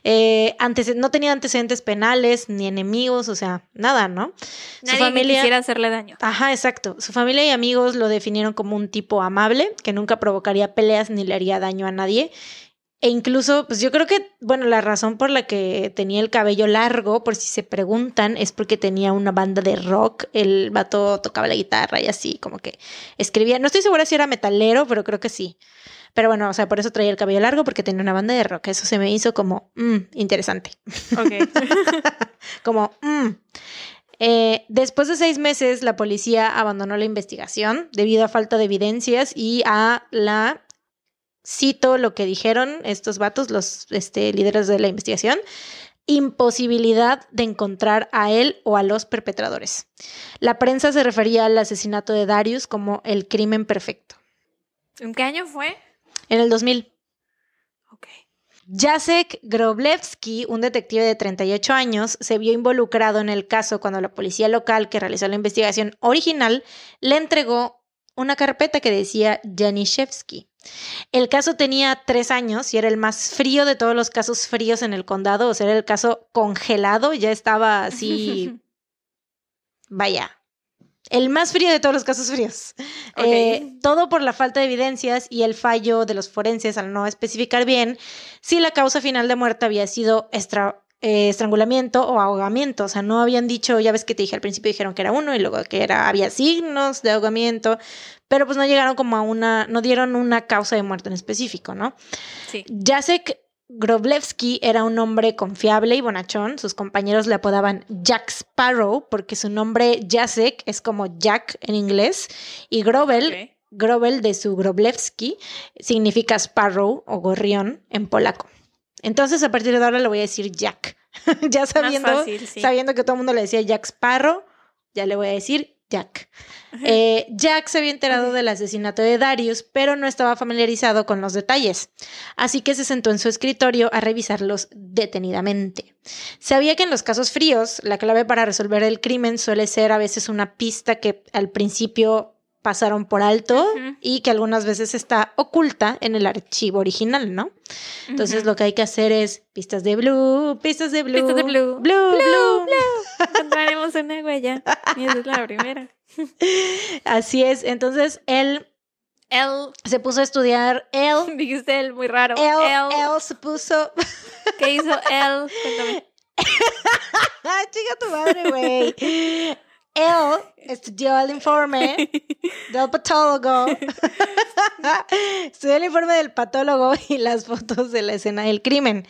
Eh, antes, no tenía antecedentes penales ni enemigos, o sea, nada, ¿no? Nadie Su familia, quisiera hacerle daño. Ajá, exacto. Su familia y amigos lo definieron como un tipo amable, que nunca provocaría peleas ni le haría daño a nadie e incluso, pues yo creo que, bueno, la razón por la que tenía el cabello largo, por si se preguntan, es porque tenía una banda de rock. El vato tocaba la guitarra y así, como que escribía. No estoy segura si era metalero, pero creo que sí. Pero bueno, o sea, por eso traía el cabello largo, porque tenía una banda de rock. Eso se me hizo como, mmm, interesante. Ok. como, mmm. después de seis meses, la policía abandonó la investigación debido a falta de evidencias y a la cito lo que dijeron estos vatos, los este, líderes de la investigación, imposibilidad de encontrar a él o a los perpetradores. La prensa se refería al asesinato de Darius como el crimen perfecto. ¿En qué año fue? En el 2000. Ok. Jacek Groblewski, un detective de 38 años, se vio involucrado en el caso cuando la policía local que realizó la investigación original le entregó una carpeta que decía Janishevsky. El caso tenía tres años y era el más frío de todos los casos fríos en el condado, o sea, era el caso congelado, ya estaba así, vaya, el más frío de todos los casos fríos. Eh, todo por la falta de evidencias y el fallo de los forenses al no especificar bien si la causa final de muerte había sido eh, estrangulamiento o ahogamiento. O sea, no habían dicho, ya ves que te dije al principio, dijeron que era uno y luego que era, había signos de ahogamiento, pero pues no llegaron como a una, no dieron una causa de muerte en específico, ¿no? Sí. Jacek Groblewski era un hombre confiable y bonachón. Sus compañeros le apodaban Jack Sparrow porque su nombre Jacek es como Jack en inglés y Grobel, Grobel de su Groblewski significa Sparrow o gorrión en polaco. Entonces a partir de ahora le voy a decir Jack. ya sabiendo, sabiendo que todo el mundo le decía Jack Sparrow, ya le voy a decir Jack. Eh, Jack se había enterado del asesinato de Darius, pero no estaba familiarizado con los detalles, así que se sentó en su escritorio a revisarlos detenidamente. Sabía que en los casos fríos, la clave para resolver el crimen suele ser a veces una pista que al principio pasaron por alto y que algunas veces está oculta en el archivo original, ¿no? Entonces lo que hay que hacer es pistas de blue, pistas de blue, pistas de blue, blue, blue. blue. Encontraremos una huella. Y esa es la primera. Así es. Entonces él él se puso a estudiar. Él. Dijiste él muy raro. Él, él. se puso. ¿Qué hizo él? Cuéntame. Chica tu madre, güey. Él estudió el informe del patólogo. estudió el informe del patólogo y las fotos de la escena del crimen.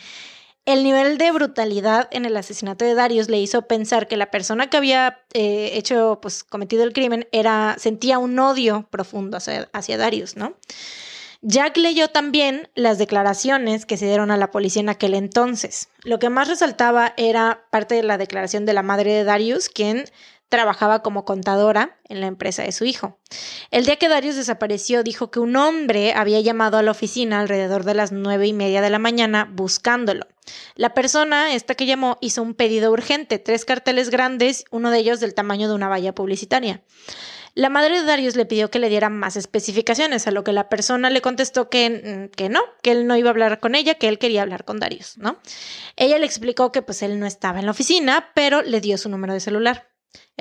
El nivel de brutalidad en el asesinato de Darius le hizo pensar que la persona que había eh, hecho, pues, cometido el crimen era, sentía un odio profundo hacia, hacia Darius, ¿no? Jack leyó también las declaraciones que se dieron a la policía en aquel entonces. Lo que más resaltaba era parte de la declaración de la madre de Darius, quien trabajaba como contadora en la empresa de su hijo. El día que Darius desapareció, dijo que un hombre había llamado a la oficina alrededor de las nueve y media de la mañana buscándolo. La persona, esta que llamó, hizo un pedido urgente, tres carteles grandes, uno de ellos del tamaño de una valla publicitaria. La madre de Darius le pidió que le diera más especificaciones, a lo que la persona le contestó que, mm, que, no, que él no iba a hablar con ella, que él quería hablar con Darius, ¿no? Ella le explicó que pues él no estaba en la oficina, pero le dio su número de celular.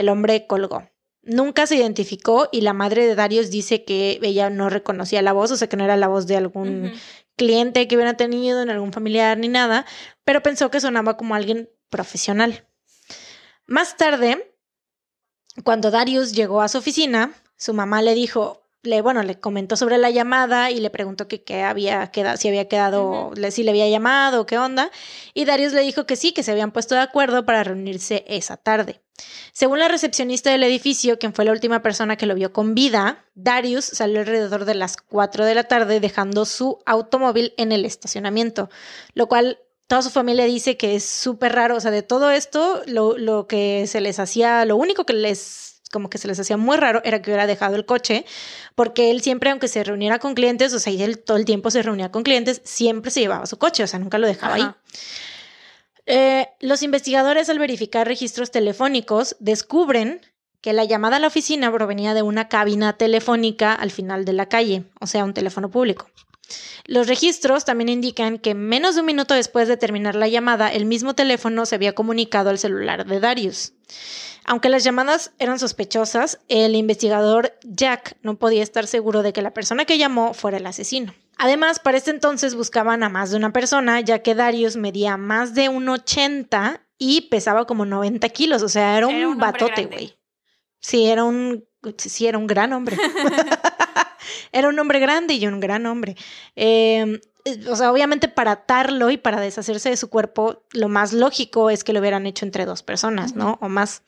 El hombre colgó. Nunca se identificó y la madre de Darius dice que ella no reconocía la voz, o sea que no era la voz de algún cliente que hubiera tenido, en algún familiar ni nada, pero pensó que sonaba como alguien profesional. Más tarde, cuando Darius llegó a su oficina, su mamá le dijo, le, bueno, le comentó sobre la llamada y le preguntó que, qué había quedado, si había quedado, si le había llamado, qué onda. Y Darius le dijo que sí, que se habían puesto de acuerdo para reunirse esa tarde. Según la recepcionista del edificio, quien fue la última persona que lo vio con vida, Darius salió alrededor de las 4 de la tarde dejando su automóvil en el estacionamiento, lo cual toda su familia dice que es súper raro. O sea, de todo esto, lo, lo que se les hacía, lo único que les como que se les hacía muy raro era que hubiera dejado el coche, porque él siempre, aunque se reuniera con clientes, o sea, él todo el tiempo se reunía con clientes, siempre se llevaba su coche, o sea, nunca lo dejaba ahí. Eh, los investigadores al verificar registros telefónicos descubren que la llamada a la oficina provenía de una cabina telefónica al final de la calle, o sea, un teléfono público. Los registros también indican que menos de un minuto después de terminar la llamada, el mismo teléfono se había comunicado al celular de Darius. Aunque las llamadas eran sospechosas, el investigador Jack no podía estar seguro de que la persona que llamó fuera el asesino. Además, para este entonces buscaban a más de una persona, ya que Darius medía más de un 80 y pesaba como 90 kilos, o sea, era un, batote, güey. Sí, era un, sí, era un gran hombre. era un hombre grande y un gran hombre. Em, o sea, obviamente para atarlo y para deshacerse de su cuerpo, lo más lógico es que lo hubieran hecho entre dos personas, ¿no? O más.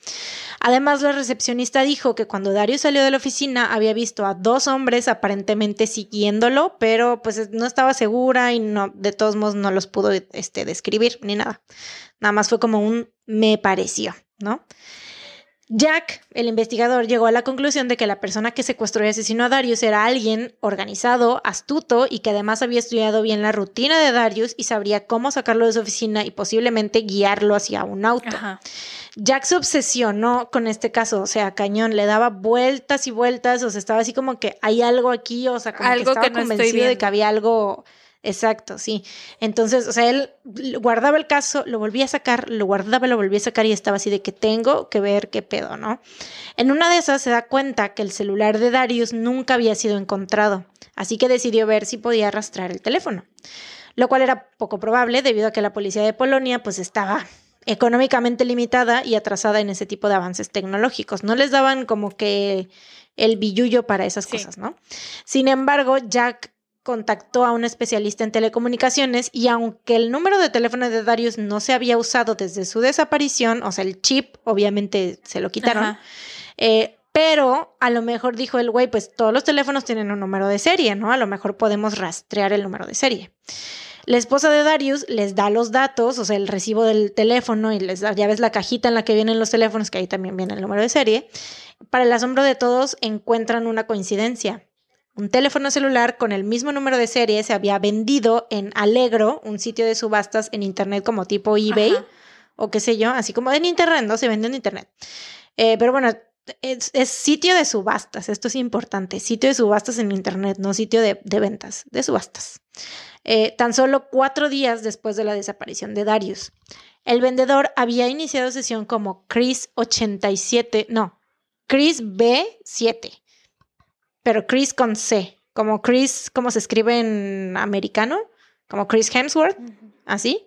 Además, la recepcionista dijo que cuando Dario salió de la oficina había visto a dos hombres aparentemente siguiéndolo, pero pues no estaba segura y no, de todos modos no los pudo este, describir ni nada. Nada más fue como un me pareció, ¿no? Jack, el investigador, llegó a la conclusión de que la persona que secuestró y asesinó a Darius era alguien organizado, astuto y que además había estudiado bien la rutina de Darius y sabría cómo sacarlo de su oficina y posiblemente guiarlo hacia un auto. Jack se obsesionó con este caso, o sea, cañón, le daba vueltas y vueltas, o sea, estaba así como que hay algo aquí, o sea, como que estaba convencido de que había algo Exacto, sí. Entonces, o sea, él guardaba el caso, lo volvía a sacar, lo guardaba, lo volvía a sacar y estaba así de que tengo que ver qué pedo, ¿no? En una de esas se da cuenta que el celular de Darius nunca había sido encontrado, así que decidió ver si podía arrastrar el teléfono, lo cual era poco probable debido a que la policía de Polonia pues estaba económicamente limitada y atrasada en ese tipo de avances tecnológicos. No les daban como que el billullo para esas cosas, ¿no? Sin embargo, Jack contactó a un especialista en telecomunicaciones y aunque el número de teléfono de Darius no se había usado desde su desaparición, o sea, el chip obviamente se lo quitaron, eh, pero a lo mejor dijo el güey, pues todos los teléfonos tienen un número de serie, ¿no? A lo mejor podemos rastrear el número de serie. La esposa de Darius les da los datos, o sea, el recibo del teléfono y les da, ya ves la cajita en la que vienen los teléfonos, que ahí también viene el número de serie. Para el asombro de todos, encuentran una coincidencia. Un teléfono celular con el mismo número de serie se había vendido en Allegro, un sitio de subastas en internet como tipo eBay o qué sé yo, así como en internet, ¿no? Se vende en internet. Eh, pero bueno, es, sitio de subastas, esto es importante, sitio de subastas en internet, no sitio de, ventas, de subastas. Eh, tan solo cuatro días después de la desaparición de Darius. El vendedor había iniciado sesión como Chris87, no, Chris B7 pero Chris con C, como Chris, como se escribe en americano, como Chris Hemsworth, así.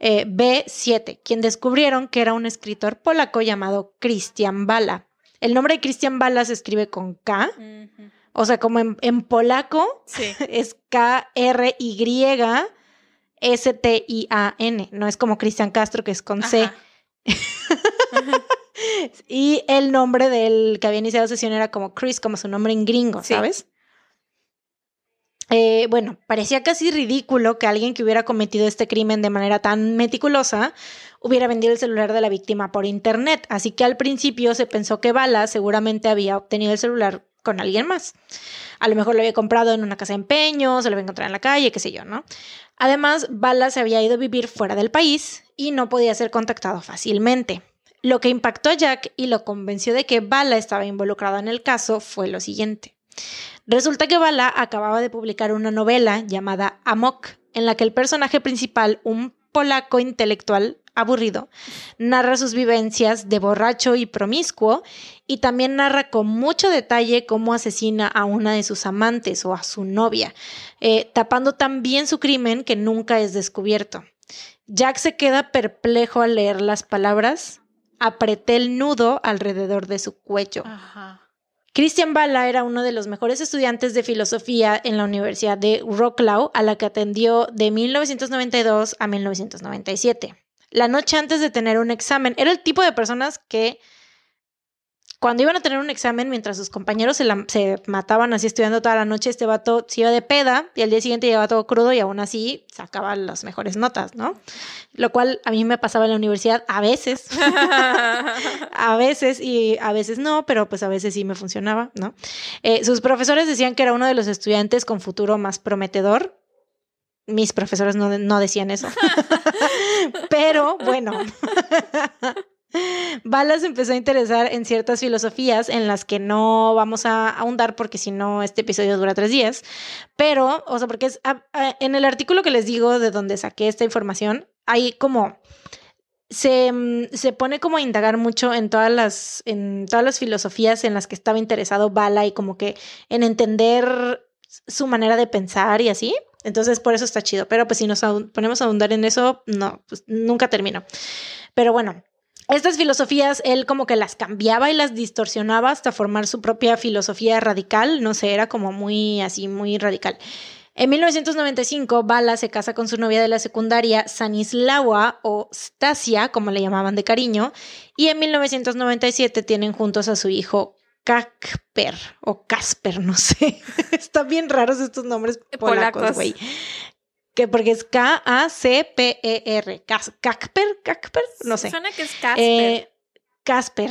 Eh, B7, quien descubrieron que era un escritor polaco llamado Christian Bala. El nombre de Christian Bala se escribe con K, o sea, como en, polaco es K-R-Y-S-T-I-A-N, no es como Cristian Castro que es con C. y el nombre del que había iniciado sesión era como Chris, como su nombre en gringo, ¿sabes? Eh, bueno, parecía casi ridículo que alguien que hubiera cometido este crimen de manera tan meticulosa hubiera vendido el celular de la víctima por internet, así que al principio se pensó que Bala seguramente había obtenido el celular con alguien más. A lo mejor lo había comprado en una casa de empeño, se lo había encontrado en la calle, qué sé yo, ¿no? Además, Bala se había ido a vivir fuera del país y no podía ser contactado fácilmente. Lo que impactó a Jack y lo convenció de que Bala estaba involucrado en el caso fue lo siguiente. Resulta que Bala acababa de publicar una novela llamada Amok, en la que el personaje principal, un polaco intelectual aburrido, narra sus vivencias de borracho y promiscuo y también narra con mucho detalle cómo asesina a una de sus amantes o a su novia, eh, tapando también su crimen que nunca es descubierto. Jack se queda perplejo al leer las palabras apreté el nudo alrededor de su cuello. Christian Bala era uno de los mejores estudiantes de filosofía en la Universidad de Wrocław, a la que atendió de 1992 a 1997. La noche antes de tener un examen, era el tipo de personas que cuando iban a tener un examen, mientras sus compañeros se, mataban así estudiando toda la noche, este vato se iba de peda y al día siguiente llegaba todo crudo y aún así sacaba las mejores notas, ¿no? Lo cual a mí me pasaba en la universidad a veces, a veces y a veces no, pero pues a veces sí me funcionaba, ¿no? Eh, sus profesores decían que era uno de los estudiantes con futuro más prometedor, Mis profesores no, no decían eso. Pero bueno. Balas empezó a interesar en ciertas filosofías en las que no vamos a ahondar porque si no este episodio dura tres días. Pero, o sea, porque es en el artículo que les digo de donde saqué esta información, hay como se, mm, se, pone como a indagar mucho en todas las en todas las filosofías en las que estaba interesado Bala y como que en entender su manera de pensar y así. Entonces, por eso está chido. Pero pues si nos ponemos a ahondar en eso, no, pues nunca termino. Pero bueno, estas filosofías él como que las cambiaba y las distorsionaba hasta formar su propia filosofía radical, no sé, era como muy así, muy radical. En 1995, Bala se casa con su novia de la secundaria, Sanislawa o Stasia, como le llamaban de cariño, y en 1997 tienen juntos a su hijo Kasper o Casper, no sé. Están bien raros estos nombres polacos, güey que porque es K-A-C-P-E-R. Casper, Casper, no sé. Suena que es Casper. Eh, Casper.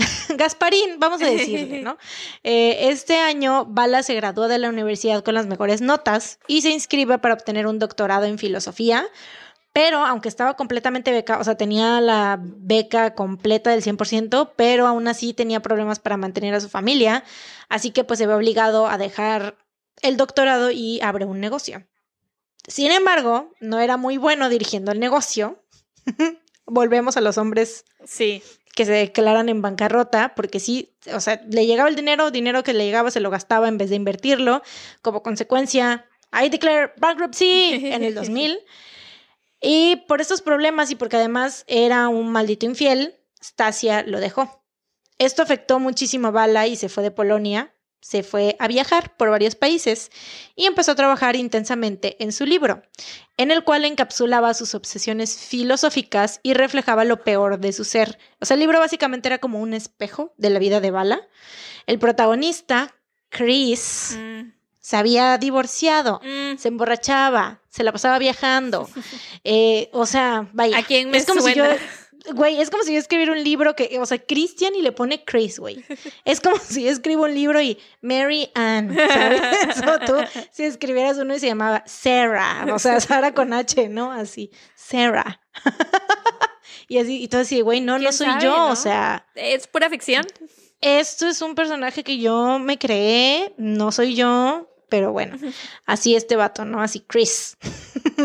Gasparín, vamos a decirle, ¿no? Eh, este año, Bala se graduó de la universidad con las mejores notas y se inscribe para obtener un doctorado en filosofía, pero aunque estaba completamente beca, o sea, tenía la beca completa del 100%, pero aún así tenía problemas para mantener a su familia, así que pues se ve obligado a dejar el doctorado y abre un negocio. Sin embargo, no era muy bueno dirigiendo el negocio. Volvemos a los hombres sí. que se declaran en bancarrota, porque sí, o sea, le llegaba el dinero, dinero que le llegaba se lo gastaba en vez de invertirlo. Como consecuencia, I declare bankruptcy en el 2000. Y por estos problemas y porque además era un maldito infiel, Stasia lo dejó. Esto afectó muchísimo a Bala y se fue de Polonia, se fue a viajar por varios países y empezó a trabajar intensamente en su libro, en el cual encapsulaba sus obsesiones filosóficas y reflejaba lo peor de su ser. O sea, el libro básicamente era como un espejo de la vida de Bala. El protagonista, Chris, mm. se había divorciado, mm. se emborrachaba, se la pasaba viajando. Eh, o sea, vaya. ¿A quién me es como si yo Güey, es como si yo escribiera un libro que, o sea, Christian y le pone Chris, güey. Es como si yo escribo un libro y Mary Ann, ¿sabes? o tú, si escribieras uno y se llamaba Sarah, o sea, Sara con H, ¿no? Así, Sarah. y así, y todo así, güey, no, no soy yo, o sea. ¿Es pura ficción? Esto es un personaje que yo me creé, no soy yo, pero bueno, así este vato, ¿no? Así Chris,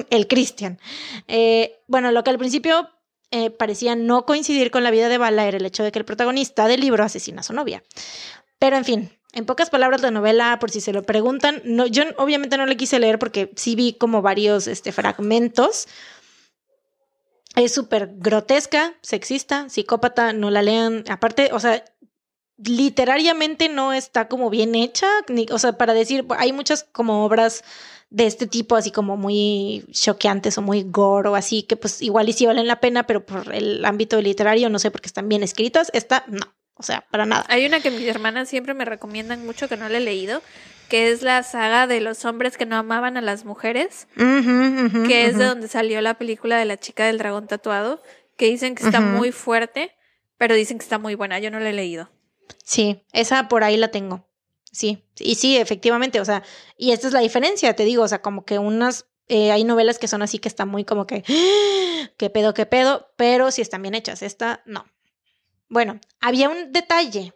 el Christian. Eh, bueno, lo que al principio eh, parecía no coincidir con la vida de Bala era el hecho de que el protagonista del libro asesina a su novia. Pero en fin, en pocas palabras, la novela, por si se lo preguntan, no, yo obviamente no le quise leer porque sí vi como varios este, fragmentos. Es súper grotesca, sexista, psicópata, no la lean. Aparte, o sea, literariamente no está como bien hecha, ni, o sea, para decir, hay muchas como obras de este tipo, así como muy choqueantes o muy gore o así, que pues igual y sí valen la pena, pero por el ámbito literario, no sé, porque están bien escritas, esta no, o sea, para nada. Hay una que mis hermanas siempre me recomiendan mucho que no le he leído, que es la saga de los hombres que no amaban a las mujeres, que es de donde salió la película de la chica del dragón tatuado, que dicen que está muy fuerte, pero dicen que está muy buena, yo no la he leído. Sí, esa por ahí la tengo. Sí, y sí, efectivamente, o sea, y esta es la diferencia, te digo, o sea, como que unas, eh, hay novelas que son así que están muy como que, qué pedo, qué pedo, pero si están bien hechas, esta no. Bueno, había un detalle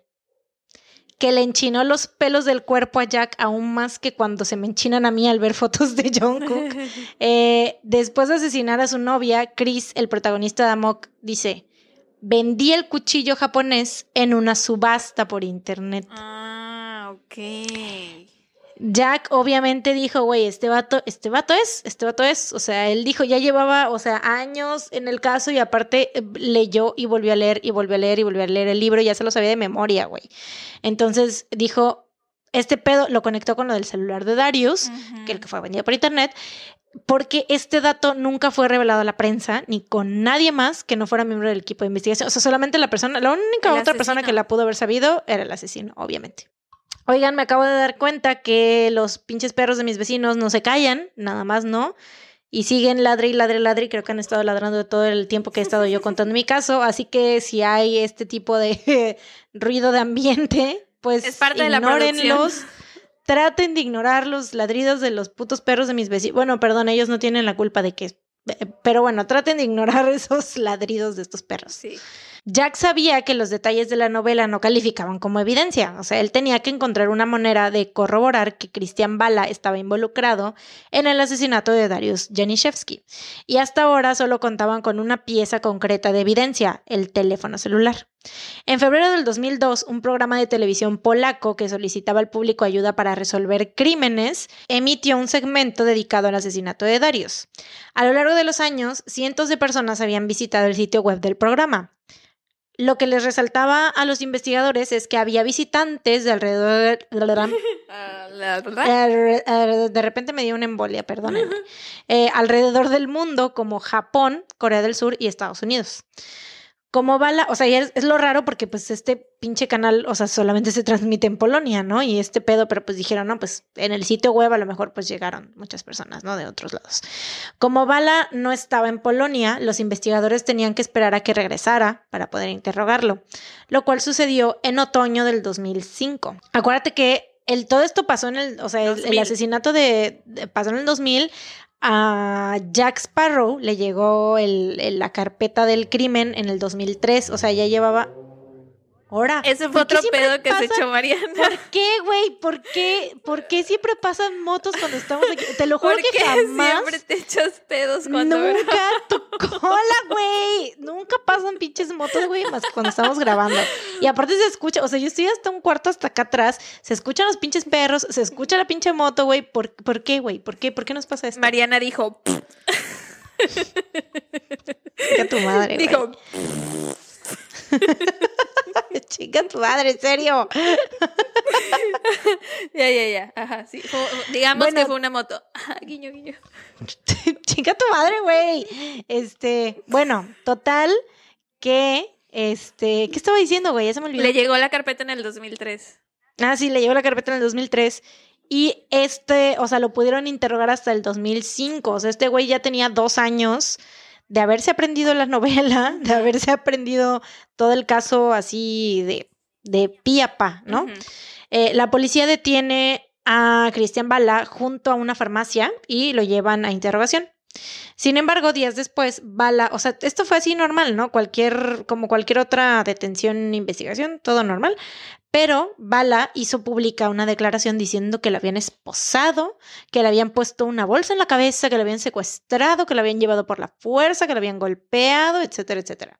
que le enchinó los pelos del cuerpo a Jack aún más que cuando se me enchinan a mí al ver fotos de Jungkook. Eh, después de asesinar a su novia, Chris, el protagonista de Amok, dice, vendí el cuchillo japonés en una subasta por internet. Ah, ok. Jack obviamente dijo, güey, este vato, este vato es, este vato es, o sea, él dijo, ya llevaba, o sea, años en el caso y aparte eh, leyó y volvió a leer y volvió a leer y volvió a leer el libro, ya se lo sabía de memoria, güey. Entonces dijo, este pedo lo conectó con lo del celular de Darius, que el que fue vendido por internet, porque este dato nunca fue revelado a la prensa ni con nadie más que no fuera miembro del equipo de investigación. O sea, solamente la persona, la única otra persona que la pudo haber sabido era el asesino, obviamente. Oigan, me acabo de dar cuenta que los pinches perros de mis vecinos no se callan, nada más no. Y siguen ladre y ladre y ladre y creo que han estado ladrando todo el tiempo que he estado yo contando mi caso. Así que si hay este tipo de ruido de ambiente, pues es parte de la traten de ignorar los ladridos de los putos perros de mis vecinos. Bueno, perdón, ellos no tienen la culpa de que... Pero bueno, traten de ignorar esos ladridos de estos perros. Sí. Jack sabía que los detalles de la novela no calificaban como evidencia, o sea, él tenía que encontrar una manera de corroborar que Christian Bala estaba involucrado en el asesinato de Darius Janiszewski. Y hasta ahora solo contaban con una pieza concreta de evidencia, el teléfono celular. En febrero del 2002, un programa de televisión polaco que solicitaba al público ayuda para resolver crímenes emitió un segmento dedicado al asesinato de Darius. A lo largo de los años, cientos de personas habían visitado el sitio web del programa. Lo que les resaltaba a los investigadores es que había visitantes de alrededor de, de repente me dio una embolia, perdónenme. Eh, alrededor del mundo como Japón, Corea del Sur y Estados Unidos. Como bala, o sea, es, es lo raro porque pues este pinche canal, o sea, solamente se transmite en Polonia, ¿no? Y este pedo, pero pues dijeron, no, pues en el sitio web a lo mejor pues llegaron muchas personas, ¿no? De otros lados. Como Bala no estaba en Polonia, los investigadores tenían que esperar a que regresara para poder interrogarlo, lo cual sucedió en otoño del 2005. Acuérdate que el, todo esto pasó en el, o sea, el, el 2000. asesinato de, de- pasó en el 2000. A Jack Sparrow le llegó el- la carpeta del crimen en el 2003, o sea, ya llevaba... Ahora. Ese fue ¿por qué otro pedo que se pasa- echó Mariana. ¿Por qué, güey? ¿Por qué? ¿Por qué siempre pasan motos cuando estamos aquí? Te lo juro ¿Por que qué jamás. siempre te echas pedos cuando Nunca tu cola, güey. Nunca pasan pinches motos, güey, más cuando estamos grabando. Y aparte se escucha, o sea, yo estoy hasta un cuarto hasta acá atrás, se escuchan los pinches perros, se escucha la pinche moto, güey. ¿Por, ¿Por qué, güey? ¿Por qué? ¿Por qué nos pasa esto? Mariana dijo, Chica tu madre, güey. dijo, Chica tu madre, en serio. ya, ya, ya, ajá, sí. Fue- digamos Bueno. que fue una moto. Ajá, guiño, guiño. Chica tu madre, güey. Este, bueno, total que, este, ¿qué estaba diciendo, güey? Ya se me olvidó. Le llegó la carpeta en el 2003. Ah, sí, le llegó la carpeta en el 2003. Y este, o sea, lo pudieron interrogar hasta el 2005. O sea, este güey ya tenía dos años de haberse aprendido la novela, de haberse aprendido todo el caso así de, de pie a pa, ¿no? Eh, la policía detiene a Cristian Bala junto a una farmacia y lo llevan a interrogación. Sin embargo, días después, Bala, o sea, esto fue así normal, ¿no? Cualquier, como cualquier otra detención, investigación, todo normal. Pero Bala hizo pública una declaración diciendo que la habían esposado, que le habían puesto una bolsa en la cabeza, que la habían secuestrado, que la habían llevado por la fuerza, que la habían golpeado, etcétera, etcétera.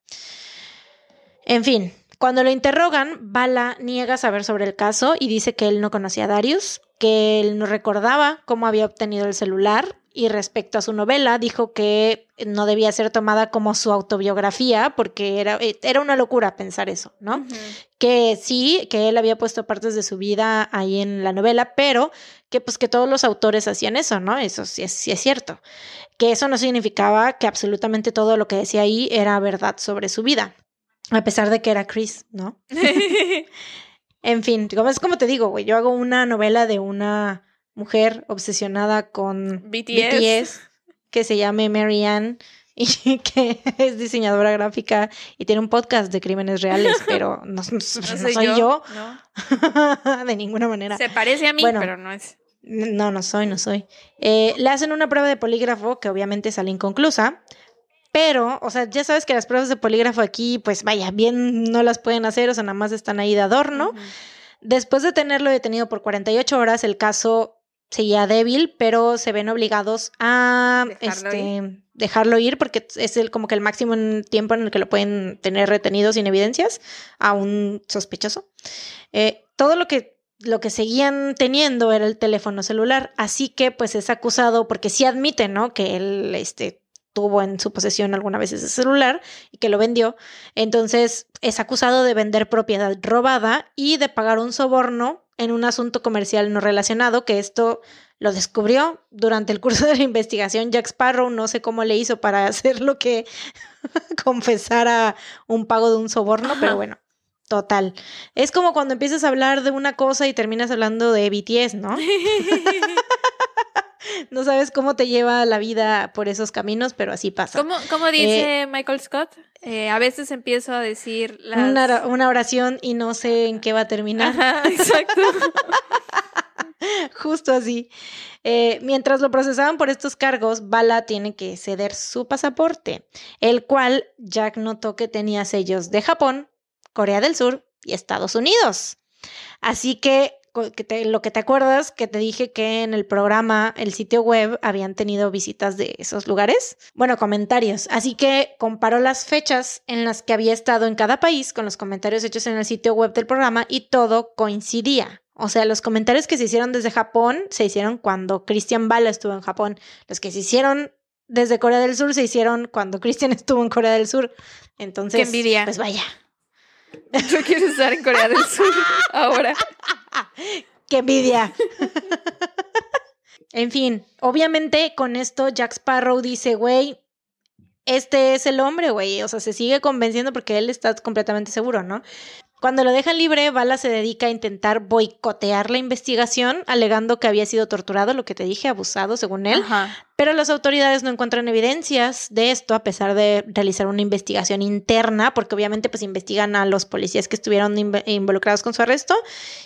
En fin, cuando lo interrogan, Bala niega saber sobre el caso y dice que él no conocía a Darius, que él no recordaba cómo había obtenido el celular y respecto a su novela dijo que no debía ser tomada como su autobiografía porque era, eh, era una locura pensar eso, ¿no? Que sí, que él había puesto partes de su vida ahí en la novela, pero que pues que todos los autores hacían eso, ¿no? Eso sí es, sí es cierto. Que eso no significaba que absolutamente todo lo que decía ahí era verdad sobre su vida, a pesar de que era Chris, ¿no? En fin, como es como te digo, güey, yo hago una novela de una mujer obsesionada con BTS. que se llame Mary Ann y que es diseñadora gráfica y tiene un podcast de crímenes reales, pero no, no- no soy, yo, No. de ninguna manera. Se parece a mí, Bueno. pero no es. No, no soy, no soy. Eh, le hacen una prueba de polígrafo que obviamente sale inconclusa, pero, o sea, ya sabes que las pruebas de polígrafo aquí, pues vaya, bien no las pueden hacer, o sea, nada más están ahí de adorno. Después de tenerlo detenido por 48 horas, el caso seguía débil, pero se ven obligados a Dejarlo este, dejarlo ir porque es el, como que el máximo tiempo en el que lo pueden tener retenido sin evidencias a un sospechoso. Eh, todo lo que, lo que seguían teniendo era el teléfono celular, así que pues es acusado porque sí admite, ¿no? Que él este, tuvo en su posesión alguna vez ese celular y que lo vendió. Entonces es acusado de vender propiedad robada y de pagar un soborno en un asunto comercial no relacionado, que esto lo descubrió durante el curso de la investigación. Jack Sparrow no sé cómo le hizo para hacer lo que confesara un pago de un soborno, Ajá. pero bueno. Total. Es como cuando empiezas a hablar de una cosa y terminas hablando de BTS, ¿no? No sabes cómo te lleva la vida por esos caminos, pero así pasa. ¿Cómo, cómo dice Michael Scott? Eh, a veces empiezo a decir las... Una, una oración y no sé en qué va a terminar. Ajá, exacto. Justo así. Eh, mientras lo procesaban por estos cargos, Bala tiene que ceder su pasaporte, el cual Jack notó que tenía sellos de Japón, Corea del Sur y Estados Unidos. Así que lo que te acuerdas que te dije que en el programa, el sitio web, habían tenido visitas de esos lugares. Bueno, comentarios. Así que comparó las fechas en las que había estado en cada país con los comentarios hechos en el sitio web del programa y todo coincidía. O sea, los comentarios que se hicieron desde Japón se hicieron cuando Christian Bala estuvo en Japón. Los que se hicieron desde Corea del Sur se hicieron cuando Christian estuvo en Corea del Sur. Entonces, Qué envidia. pues vaya. Tú quieres estar en Corea del Sur ahora. ¡Qué envidia! en fin, obviamente con esto Jack Sparrow dice, güey, este es el hombre, güey. O sea, se sigue convenciendo porque él está completamente seguro, ¿no? Cuando lo dejan libre, Bala se dedica a intentar boicotear la investigación, alegando que había sido torturado, lo que te dije, abusado, según él. Pero las autoridades no encuentran evidencias de esto, a pesar de realizar una investigación interna, porque obviamente pues investigan a los policías que estuvieron involucrados con su arresto,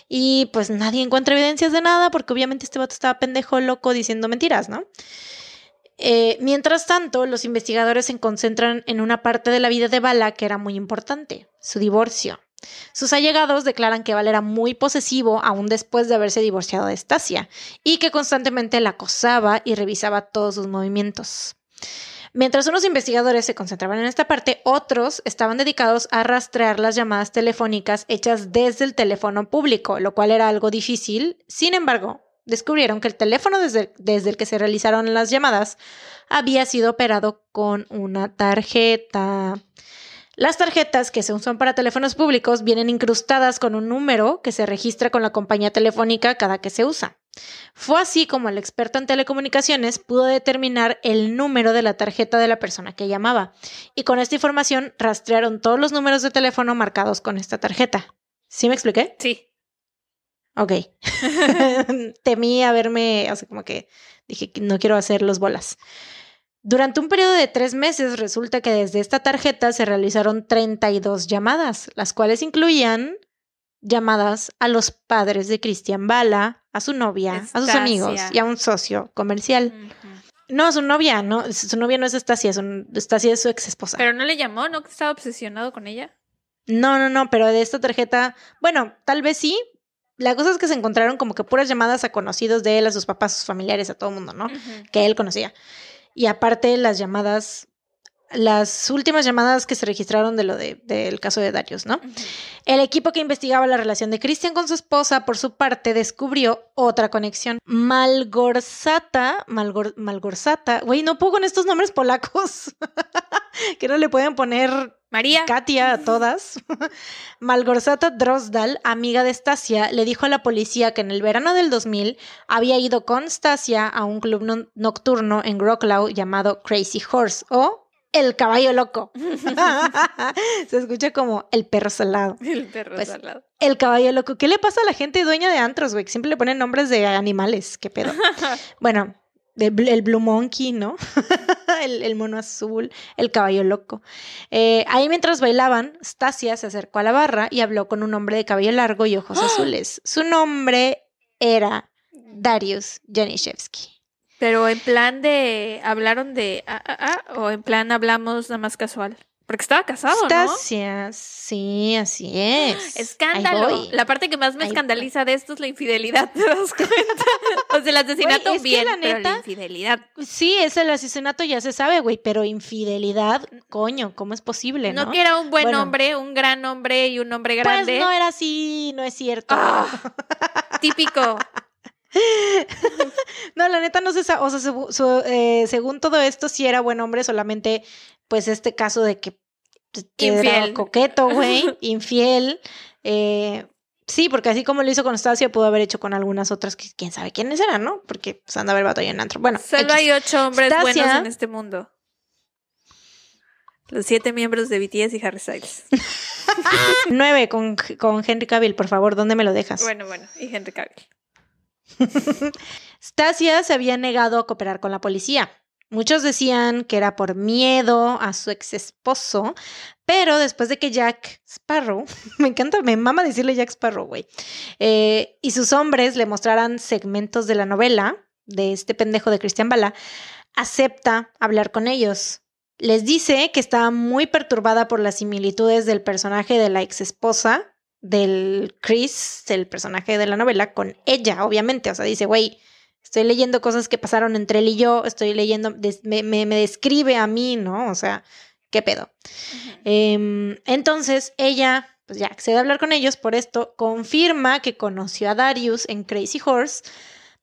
y pues nadie encuentra evidencias de nada, porque obviamente este vato estaba pendejo, loco, diciendo mentiras, ¿no? Eh, mientras tanto, los investigadores se concentran en una parte de la vida de Bala que era muy importante, su divorcio. Sus allegados declaran que Val era muy posesivo aún después de haberse divorciado de Stasia y que constantemente la acosaba y revisaba todos sus movimientos. Mientras unos investigadores se concentraban en esta parte, otros estaban dedicados a rastrear las llamadas telefónicas hechas desde el teléfono público, lo cual era algo difícil. Sin embargo, descubrieron que el teléfono desde, desde el que se realizaron las llamadas había sido operado con una tarjeta. Las tarjetas que se usan para teléfonos públicos vienen incrustadas con un número que se registra con la compañía telefónica cada que se usa. Fue así como el experto en telecomunicaciones pudo determinar el número de la tarjeta de la persona que llamaba, y con esta información rastrearon todos los números de teléfono marcados con esta tarjeta. ¿Sí me expliqué? Sí. Ok. Temí haberme, o sea, como que dije que no quiero hacer los bolas. Durante un periodo de tres meses resulta que desde esta tarjeta se realizaron 32 llamadas, las cuales incluían llamadas a los padres de Cristian Bala, a su novia, a sus amigos y a un socio comercial. No, su novia, no, su novia no es Estasia, Estasia es su ex esposa. Pero no le llamó, ¿no? ¿Estaba obsesionado con ella? No, no, no, pero de esta tarjeta, bueno, tal vez sí. La cosa es que se encontraron como que puras llamadas a conocidos de él, a sus papás, a sus familiares, a todo el mundo, ¿no? Que él conocía. Y aparte las llamadas, las últimas llamadas que se registraron de lo de, del caso de Darius, ¿no? El equipo que investigaba la relación de Christian con su esposa, por su parte, descubrió otra conexión. Malgorzata, Malgor, Malgorzata, güey, no puedo con estos nombres polacos, que no le pueden poner María. Katia a todas. Malgorzata Drosdal, amiga de Stasia, le dijo a la policía que en el verano del 2000 había ido con Stasia a un club nocturno en Wroclaw llamado Crazy Horse o el caballo loco. Se escucha como el perro salado. El perro pues, salado. El caballo loco. ¿Qué le pasa a la gente dueña de antros, güey? Siempre le ponen nombres de animales. ¿Qué pedo? bueno, el Blue Monkey, ¿no? el, mono azul, el caballo loco. Eh, ahí mientras bailaban, Stasia se acercó a la barra y habló con un hombre de cabello largo y ojos azules. Su nombre era Darius Janiszewski. Pero en plan de, ¿hablaron de ah, ah, ah, o en plan hablamos nada más casual? Porque estaba casado, Stasia, sí, así es. Escándalo. La parte que más me escandaliza de esto es la infidelidad, ¿te das cuenta? o sea, el asesinato bien, la pero la infidelidad. Sí, es el asesinato ya se sabe, güey, pero infidelidad, coño, ¿cómo es posible, no? No que era un buen hombre, un gran hombre y un hombre pues grande. Pues no era así, no es cierto. típico. no, la neta no sé, o sea, eh, según todo esto sí era buen hombre, solamente pues este caso de que, era coqueto, güey, infiel. Eh, sí, porque así como lo hizo con Stasia, pudo haber hecho con algunas otras que quién sabe quiénes eran, ¿no? Porque se anda a ver batalla en antro. Bueno, solo hay ocho hombres buenos en este mundo. Los siete miembros de BTS y Harry Styles. Nueve con, con Henry Cavill, por favor, ¿dónde me lo dejas? Bueno, bueno, y Henry Cavill. Stasia se había negado a cooperar con la policía. Muchos decían que era por miedo a su ex esposo, pero después de que Jack Sparrow, me encanta, me mama decirle Jack Sparrow, güey, eh, y sus hombres le mostraran segmentos de la novela de este pendejo de Christian Bala, acepta hablar con ellos. Les dice que estaba muy perturbada por las similitudes del personaje de la ex esposa del Chris, el personaje de la novela, con ella, obviamente. O sea, dice, güey, estoy leyendo cosas que pasaron entre él y yo, estoy leyendo, me, me, describe a mí, ¿no? O sea, ¿qué pedo? Em, entonces, ella, pues ya accede a hablar con ellos por esto, confirma que conoció a Darius en Crazy Horse,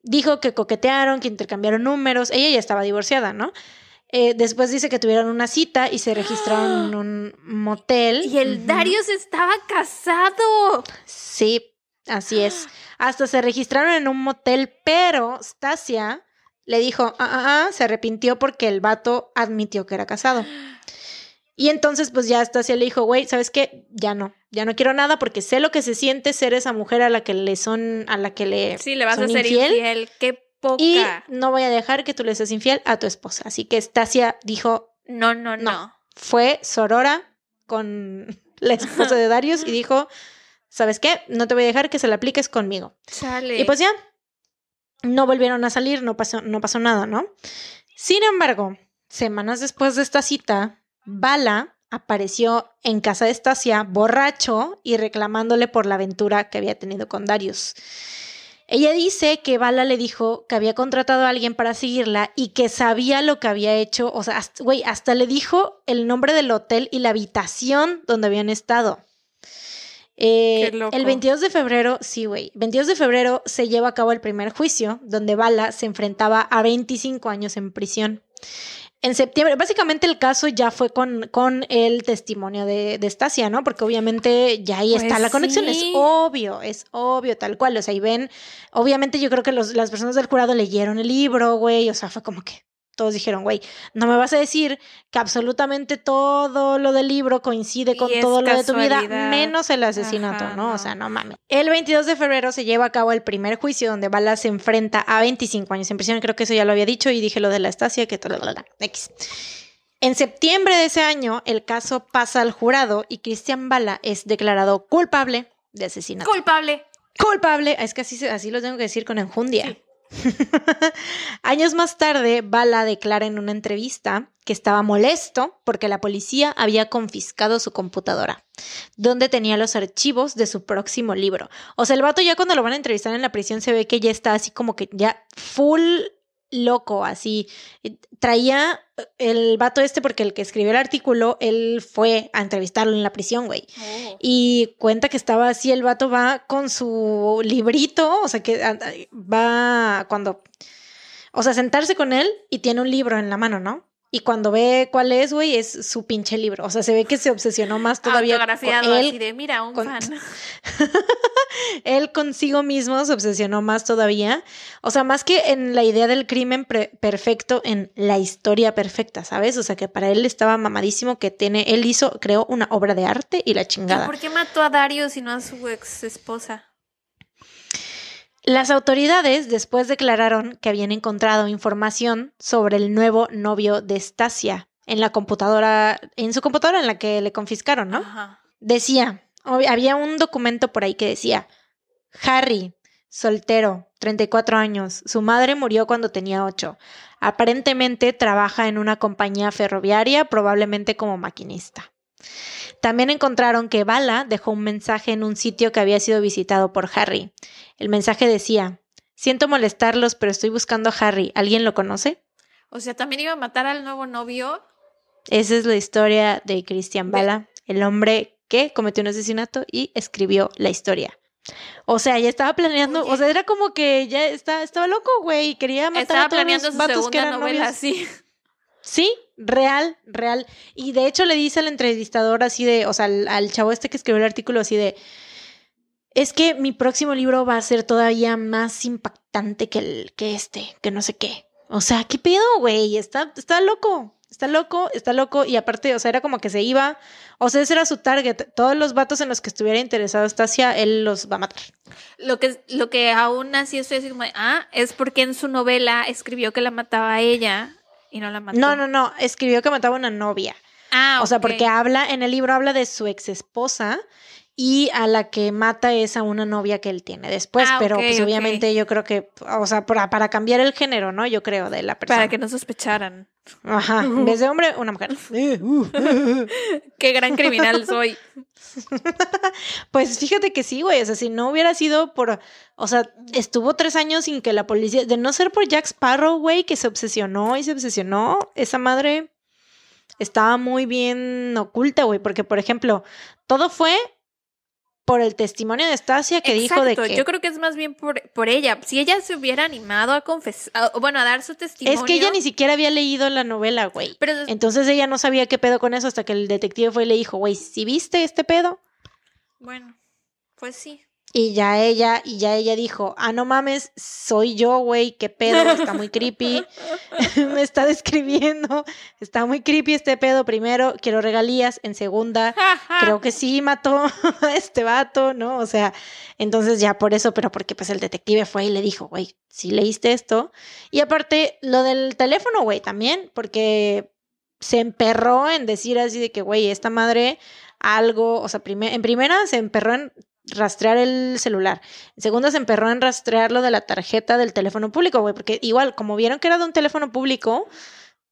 dijo que coquetearon, que intercambiaron números, ella ya estaba divorciada, ¿no? Eh, después dice que tuvieron una cita y se registraron en un motel. Y el Darius estaba casado. Sí, así es. Hasta se registraron en un motel, pero Stasia le dijo, ah, ah, ah, se arrepintió porque el vato admitió que era casado. Y entonces, pues ya Stasia le dijo, güey, ¿sabes qué? Ya no, ya no quiero nada porque sé lo que se siente ser esa mujer a la que le son, a la que le. Sí, le vas a ser infiel. Qué poca. Y no voy a dejar que tú le seas infiel a tu esposa. Así que Stasia dijo: No, no, no. Fue Sorora con la esposa de Darius y dijo: ¿Sabes qué? No te voy a dejar que se la apliques conmigo. Sale. Y pues ya, no volvieron a salir, no pasó, no pasó nada, ¿no? Sin embargo, semanas después de esta cita, Bala apareció en casa de Stasia borracho y reclamándole por la aventura que había tenido con Darius. Ella dice que Bala le dijo que había contratado a alguien para seguirla y que sabía lo que había hecho. O sea, güey, hasta, le dijo el nombre del hotel y la habitación donde habían estado. Eh, el 22 de febrero, sí, güey, 22 de febrero se lleva a cabo el primer juicio, donde Bala se enfrentaba a 25 años en prisión en septiembre, básicamente el caso ya fue con, con el testimonio de, de Stasia, ¿no? Porque obviamente ya ahí está pues la conexión, es obvio, es obvio, tal cual. O sea, y ven, obviamente yo creo que los, las personas del jurado leyeron el libro, güey, o sea, fue como que, todos dijeron, güey, no me vas a decir que absolutamente todo lo del libro coincide con todo lo de tu vida, menos el asesinato, ¿no? O sea, no mames. El 22 de febrero se lleva a cabo el primer juicio donde Bala se enfrenta a 25 años en prisión, creo que eso ya lo había dicho y dije lo de la estasia, que tal, X. En septiembre de ese año, el caso pasa al jurado y Cristian Bala es declarado culpable de asesinato. Culpable. Culpable. Es que así, así lo tengo que decir con enjundia. Años más tarde, Bala declara en una entrevista que estaba molesto porque la policía había confiscado su computadora, donde tenía los archivos de su próximo libro. O sea, el vato ya cuando lo van a entrevistar en la prisión se ve que ya está así como que ya full loco, así. Traía el vato este, porque el que escribió el artículo, él fue a entrevistarlo en la prisión, güey. Oh. Y cuenta que estaba así, el vato va con su librito, o sea, que va cuando, o sea, sentarse con él y tiene un libro en la mano, ¿no? Y cuando ve cuál es, güey, es su pinche libro. O sea, se ve que se obsesionó más todavía con él. Así de, mira, un fan. él consigo mismo se obsesionó más todavía. O sea, más que en la idea del crimen perfecto, en la historia perfecta, ¿sabes? O sea, que para él estaba mamadísimo que tiene, él hizo, creó una obra de arte y la chingada. ¿Por qué mató a Dario y no a su ex esposa? Las autoridades después declararon que habían encontrado información sobre el nuevo novio de Stasia en la computadora, en su computadora en la que le confiscaron, ¿no? Decía, había un documento por ahí que decía, Harry, soltero, 34 años, su madre murió cuando tenía 8. Aparentemente trabaja en una compañía ferroviaria, probablemente como maquinista. También encontraron que Bala dejó un mensaje en un sitio que había sido visitado por Harry. El mensaje decía, siento molestarlos, pero estoy buscando a Harry. ¿Alguien lo conoce? O sea, también iba a matar al nuevo novio. Esa es la historia de Christian Bala, el hombre que cometió un asesinato y escribió la historia. O sea, ya estaba planeando, o sea, era como que ya está, estaba loco, güey, quería matar a todos los vatos que eran novela, Sí. sí, real, real. Y de hecho le dice al entrevistador así de, o sea, al, chavo este que escribió el artículo así de, es que mi próximo libro va a ser todavía más impactante que, el, que este, que no sé qué. O sea, ¿qué pedo, güey? Está, está loco, está loco, está loco. Y aparte, o sea, era como que se iba, o sea, ese era su target. Todos los vatos en los que estuviera interesado Stasia, él los va a matar. Lo que, lo que aún así estoy ah, es porque en su novela escribió que la mataba a ella Y no la mató. No, no, no, escribió que mataba a una novia. Ah, O sea, porque habla, en el libro habla de su ex esposa y a la que mata es a una novia que él tiene después, Ah, pero pues obviamente yo creo que, o sea, para, para cambiar el género, ¿no? Yo creo, de la persona. Para que no sospecharan. Ajá, en vez de hombre, una mujer. Qué gran criminal soy. Pues fíjate que sí, güey, o sea, si no hubiera sido por, o sea, estuvo tres años sin que la policía, de no ser por Jack Sparrow, güey, que se obsesionó y se obsesionó, esa madre estaba muy bien oculta, güey, porque, por ejemplo, todo fue por el testimonio de Stasia que dijo de que... Yo creo que es más bien por, por ella. Si ella se hubiera animado a confesar, bueno, a dar su testimonio. Es que ella ni siquiera había leído la novela, güey. Pero Entonces ella no sabía qué pedo con eso hasta que el detective fue y le dijo, güey, ¿si viste este pedo? bueno, pues sí. Y ya ella, y ya ella dijo, ah, no mames, soy yo, güey, qué pedo, está muy creepy, me está describiendo, está muy creepy este pedo, primero, quiero regalías, en segunda, creo que sí mató a este vato, ¿no? O sea, entonces ya por eso, pero porque pues el detective fue y le dijo, güey, si leíste esto. Y aparte, lo del teléfono, güey, también, porque se emperró en decir así de que, güey, esta madre algo, o sea, en primera se emperró en rastrear el celular. En segunda se emperró en rastrear lo de la tarjeta del teléfono público, güey, porque igual, como vieron que era de un teléfono público,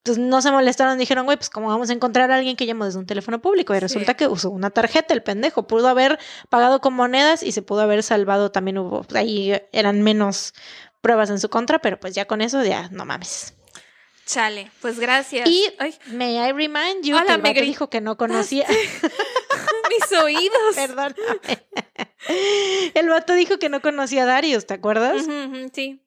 pues no se molestaron, dijeron, güey, pues cómo vamos a encontrar a alguien que llamó desde un teléfono público. Y Sí. resulta que usó una tarjeta, el pendejo. Pudo haber pagado con monedas y se pudo haber salvado, también hubo, pues, ahí eran menos pruebas en su contra, pero pues ya con eso ya no mames. Chale, pues gracias. Y Ay, may I remind you Hola, que el vato dijo que no conocía. mis oídos. Perdón. El vato dijo que no conocía a Darius, ¿te acuerdas? Sí.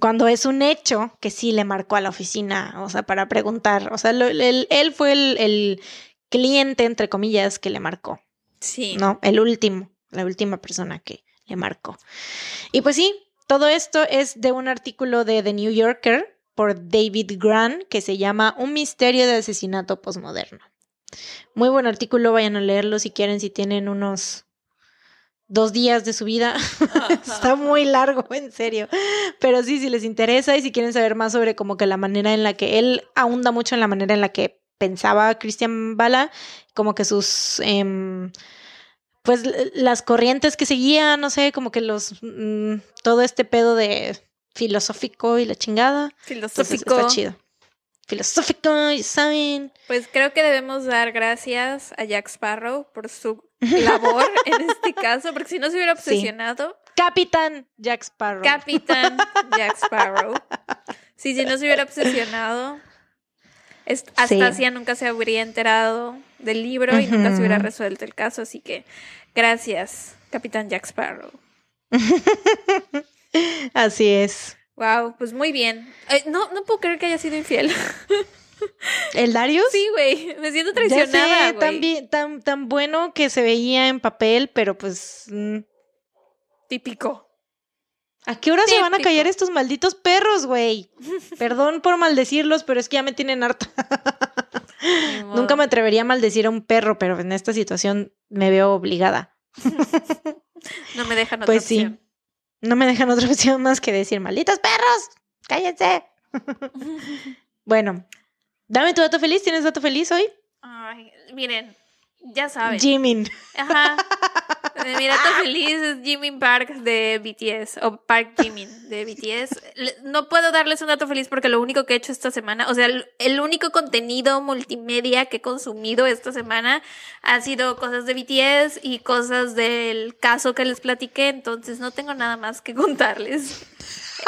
Cuando es un hecho que sí le marcó a la oficina, o sea, para preguntar. O sea, lo- el- él fue el, el cliente, entre comillas, que le marcó. Sí. No, el último, la última persona que le marcó. Y pues sí, todo esto es de un artículo de The New Yorker por David Grant que se llama Un misterio de asesinato posmoderno. Muy buen artículo, vayan a leerlo si quieren, si tienen unos dos días de su vida. Está muy largo, en serio. Pero sí, si les interesa y si quieren saber más sobre como que la manera en la que él ahonda mucho en la manera en la que pensaba Christian Bala, como que sus... em, pues las corrientes que seguía, no sé, como que los... mm, todo este pedo de filosófico y la chingada. Entonces, Filosófico. está chido. Filosófico, ya saben. Pues creo que debemos dar gracias a Jack Sparrow por su labor en este caso, porque si no se hubiera Sí. obsesionado, Capitán Jack Sparrow. Capitán Jack Sparrow. Sí, si no se hubiera obsesionado, es- Sí. Nunca se habría enterado del libro y nunca se hubiera resuelto el caso, así que gracias, Capitán Jack Sparrow. Así es. Wow, pues muy bien. No, no puedo creer que haya sido infiel. ¿El Darius? Sí, güey, me siento Ya traicionada, sé, tan, bien- tan, tan bueno que se veía en papel, pero pues... mm, Típico. ¿A qué hora se van a callar estos malditos perros, güey? Perdón por maldecirlos, pero es que ya me tienen harta. Nunca me atrevería a maldecir a un perro, pero en esta situación me veo obligada. No me dejan otra Pues sí. No me dejan otra opción más que decir, malditos perros, cállense. Bueno, dame tu dato feliz. ¿Tienes dato feliz hoy? Ay, miren, ya saben. Jimin. Ajá. Mi dato feliz es Jimin Park de BTS o Park Jimin de BTS. No puedo darles un dato feliz porque lo único que he hecho esta semana, o sea, el, el único contenido multimedia que he consumido esta semana ha sido cosas de BTS y cosas del caso que les platiqué, entonces no tengo nada más que contarles.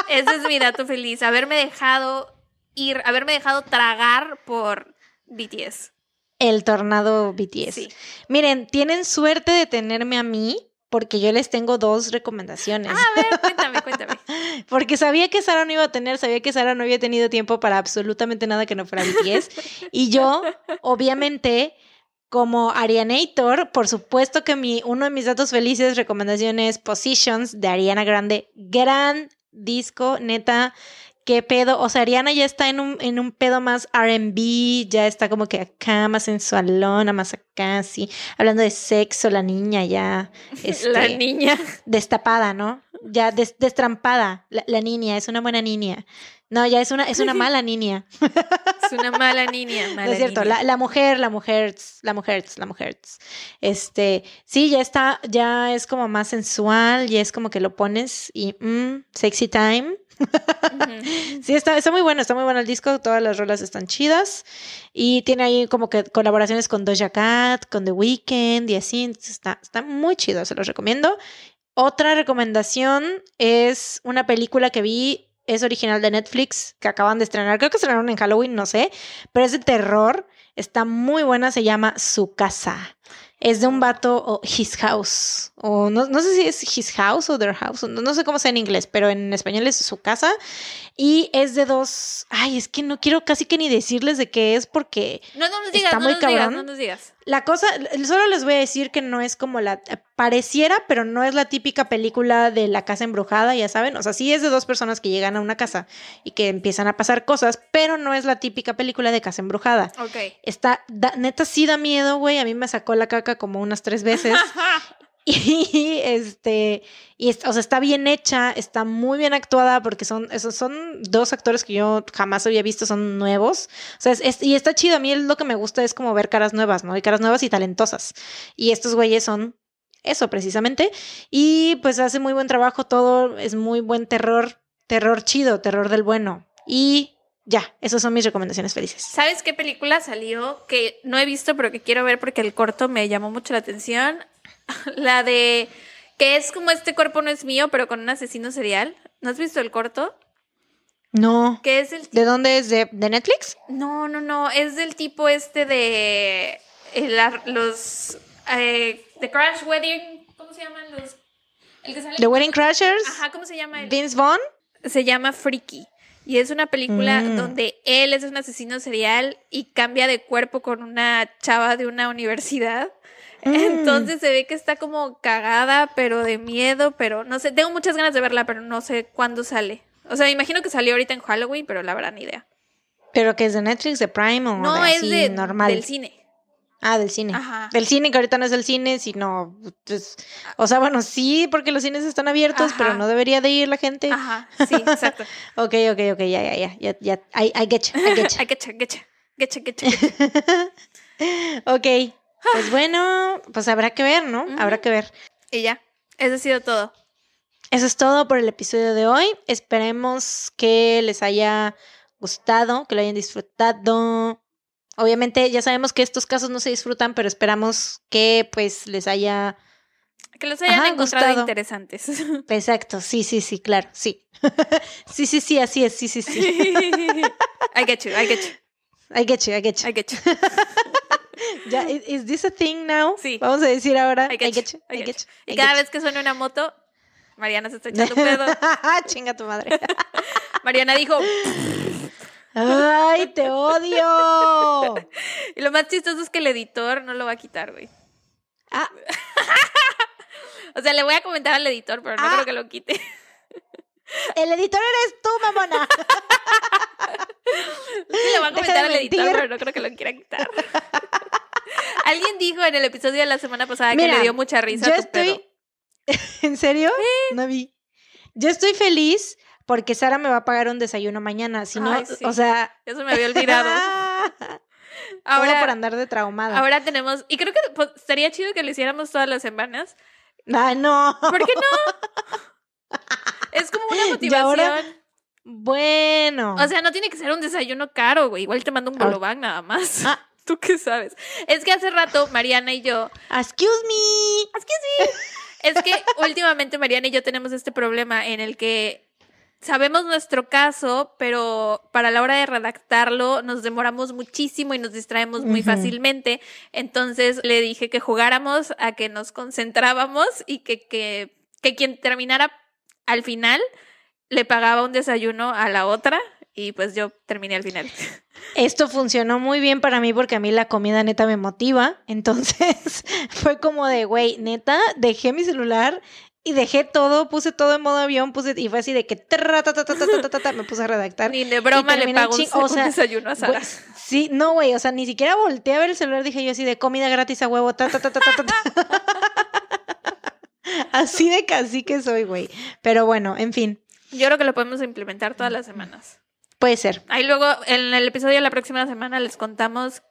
Ese es mi dato feliz, haberme dejado ir, haberme dejado tragar por BTS. El tornado BTS. Sí. Miren, tienen suerte de tenerme a mí porque yo les tengo dos recomendaciones. Ah, a ver, cuéntame, cuéntame. Porque sabía que Sara no iba a tener, sabía que Sara no había tenido tiempo para absolutamente nada que no fuera BTS. y yo, obviamente, como Arianator, por supuesto que mi, uno de mis datos felices, recomendaciones Positions de Ariana Grande. Gran disco, neta. ¿Qué pedo? O sea, Ariana ya está en un, en un pedo más RB, ya está como que acá, más sensualona, más acá, sí. Hablando de sexo, la niña ya. Este, La niña. destapada, ¿no? ya des- destrampada, la, la niña, es una buena niña. No, ya es una, es una mala niña. Es una mala niña, mala No es cierto, niña. la, la mujer, la mujer, la mujer, la mujer. Este, sí, ya está, ya es como más sensual, ya es como que lo pones y mm, sexy time. Sí, está, está muy bueno, está muy bueno el disco, todas las rolas están chidas y tiene ahí como que colaboraciones con Doja Cat, con The Weeknd y así, está, está muy chido, se los recomiendo. Otra recomendación es una película que vi, es original de Netflix, que acaban de estrenar, creo que estrenaron en Halloween, no sé, pero es de terror, está muy buena, se llama Su Casa. Es de un vato o His House, o no, no sé si es His House o Their House, no, no sé cómo sea en inglés, pero en español es Su Casa. Y es de dos, ay, es que no quiero casi que ni decirles de qué es porque No, no nos Está digas, no muy nos digas, cabrón. no nos digas. la cosa, solo les voy a decir que no es como la, pareciera, pero no es la típica película de la casa embrujada, ya saben, o sea, sí es de dos personas que llegan a una casa y que empiezan a pasar cosas, pero no es la típica película de casa embrujada. Ok. Está, da- neta sí da miedo, güey, a mí me sacó la caca como unas tres veces. Y este, y o sea, está bien hecha, está muy bien actuada porque son, esos son dos actores que yo jamás había visto, son nuevos. O sea, es- es- y está chido. A mí lo que me gusta es como ver caras nuevas, ¿no? Y caras nuevas y talentosas. Y estos güeyes son eso precisamente. Y pues hace muy buen trabajo todo, es muy buen terror, terror chido, terror del bueno. Y ya, esas son mis recomendaciones felices. ¿Sabes qué película salió que no he visto pero que quiero ver porque el corto me llamó mucho la atención? La de que es como este cuerpo no es mío, pero con un asesino serial. ¿No has visto el corto? No. Que es el ¿De dónde es? ¿De, de Netflix? No, no, no, es del tipo este de eh, la- los eh, The Crash Wedding, ¿cómo se llaman los? El que sale The Wedding Crashers. Ajá, ¿cómo se llama? El? Vince Vaughn. se llama Freaky. Y es una película Mm. donde él es un asesino serial y cambia de cuerpo con una chava de una universidad. Mm. Entonces se ve que está como cagada, pero de miedo, pero no sé, tengo muchas ganas de verla, pero no sé cuándo sale. O sea, me imagino que salió ahorita en Halloween, pero la verdad ni idea. Pero que es de Netflix, de Prime o No, de es así, de normal. del cine. Ah, del cine. Ajá. Del cine, que ahorita no es del cine, sino. pues, o sea, bueno, sí, porque los cines están abiertos, Ajá. pero no debería de ir la gente. Ajá, sí, exacto. Ok, ok, ok, ya, ya, ya. Ya, ya. I, I get you, I get you. I ok. Pues bueno, pues habrá que ver, ¿no? Habrá que ver. Y ya, eso ha sido todo. Eso es todo por el episodio de hoy. Esperemos que les haya gustado, que lo hayan disfrutado. Obviamente ya sabemos que estos casos no se disfrutan, pero esperamos que pues les haya... Que los hayan Ajá, encontrado gustado. interesantes. Exacto, sí, sí, sí, claro, sí. sí, sí, sí, así es, sí, sí, sí. I get you, I get you, I get you, I get you. I get you. Ya, is, is this a thing now? Sí. Vamos a decir ahora. I get, you, I get you. Y cada vez que suena una moto, Mariana se está echando un pedo. Chinga tu madre. Mariana dijo, Ay, te odio. y lo más chistoso es que el editor no lo va a quitar, güey. Ah, O sea, le voy a comentar al editor, pero no Ah. creo que lo quite. el editor eres tú, mamona. Sí, le voy a comentar de al editor, pero no creo que lo quiera quitar. Alguien dijo en el episodio de la semana pasada que le dio mucha risa yo a tu pedo. ¿En serio? No vi. Yo estoy feliz porque Sara me va a pagar un desayuno mañana. Si no, sí. o sea. Eso me había olvidado. Ahora, Ahora, por andar de traumada. ahora tenemos, y creo que pues, estaría chido que lo hiciéramos todas las semanas. Ay, no. ¿Por qué no? Es como una Y motivación. ahora- Bueno. O sea, no tiene que ser un desayuno caro, güey. Igual te mando un Ah. bolobán nada más. Ah. ¿Tú qué sabes? Es que hace rato Mariana y yo Excuse me. Es que últimamente Mariana y yo tenemos este problema en el que sabemos nuestro caso, pero para la hora de redactarlo nos demoramos muchísimo y nos distraemos muy fácilmente. Entonces le dije que jugáramos a que nos concentrábamos y que, que, que quien terminara al final le pagaba un desayuno a la otra y pues yo terminé al final. Esto funcionó muy bien para mí porque a mí la comida neta me motiva. Entonces fue como de, güey, neta, dejé mi celular y dejé todo, puse todo en modo avión, puse y fue así de que tra, ta, ta, ta, me puse a redactar. Ni de broma le pago un, o un sea, desayuno a Sara. Sí, no, güey, o sea, ni siquiera volteé a ver el celular, dije yo así de comida gratis a huevo, ta, ta, ta. Así de casi que soy, güey. Pero bueno, en fin, Yo creo que lo podemos implementar todas las semanas. puede ser. Ahí luego, en el episodio de la próxima semana, les contamos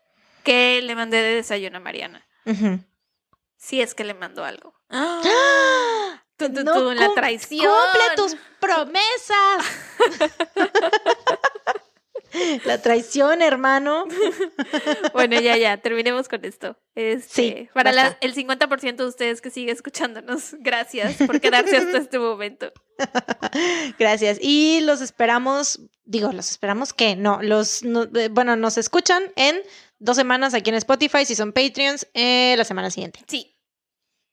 que le mandé de desayuno a Mariana. Ujú. Si es que le mandó algo. ¡Ah! No la traición. Cumple tus promesas. La traición, hermano. Bueno, ya, ya, terminemos con esto. Este, Sí, para la- el 50% de ustedes que sigue escuchándonos, gracias por quedarse hasta este momento. Gracias. Y los esperamos, digo, los esperamos que no, los, no- eh, bueno, nos escuchan en dos semanas aquí en Spotify, si son Patreons, eh, la semana siguiente. Sí.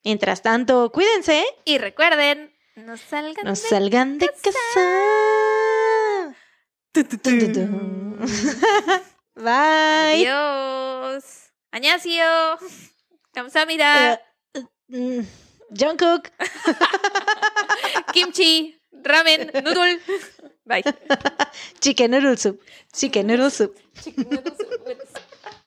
Mientras tanto, cuídense, Y recuerden, no salgan no de salgan de casa. Dun, dun, dun. Bye. Adiós. 안녕하세요. 감사합니다. Eh, mm, Jungkook. Kimchi, ramen, noodle. Bye. Chicken noodle soup. Chicken noodle soup. Chicken noodle soup with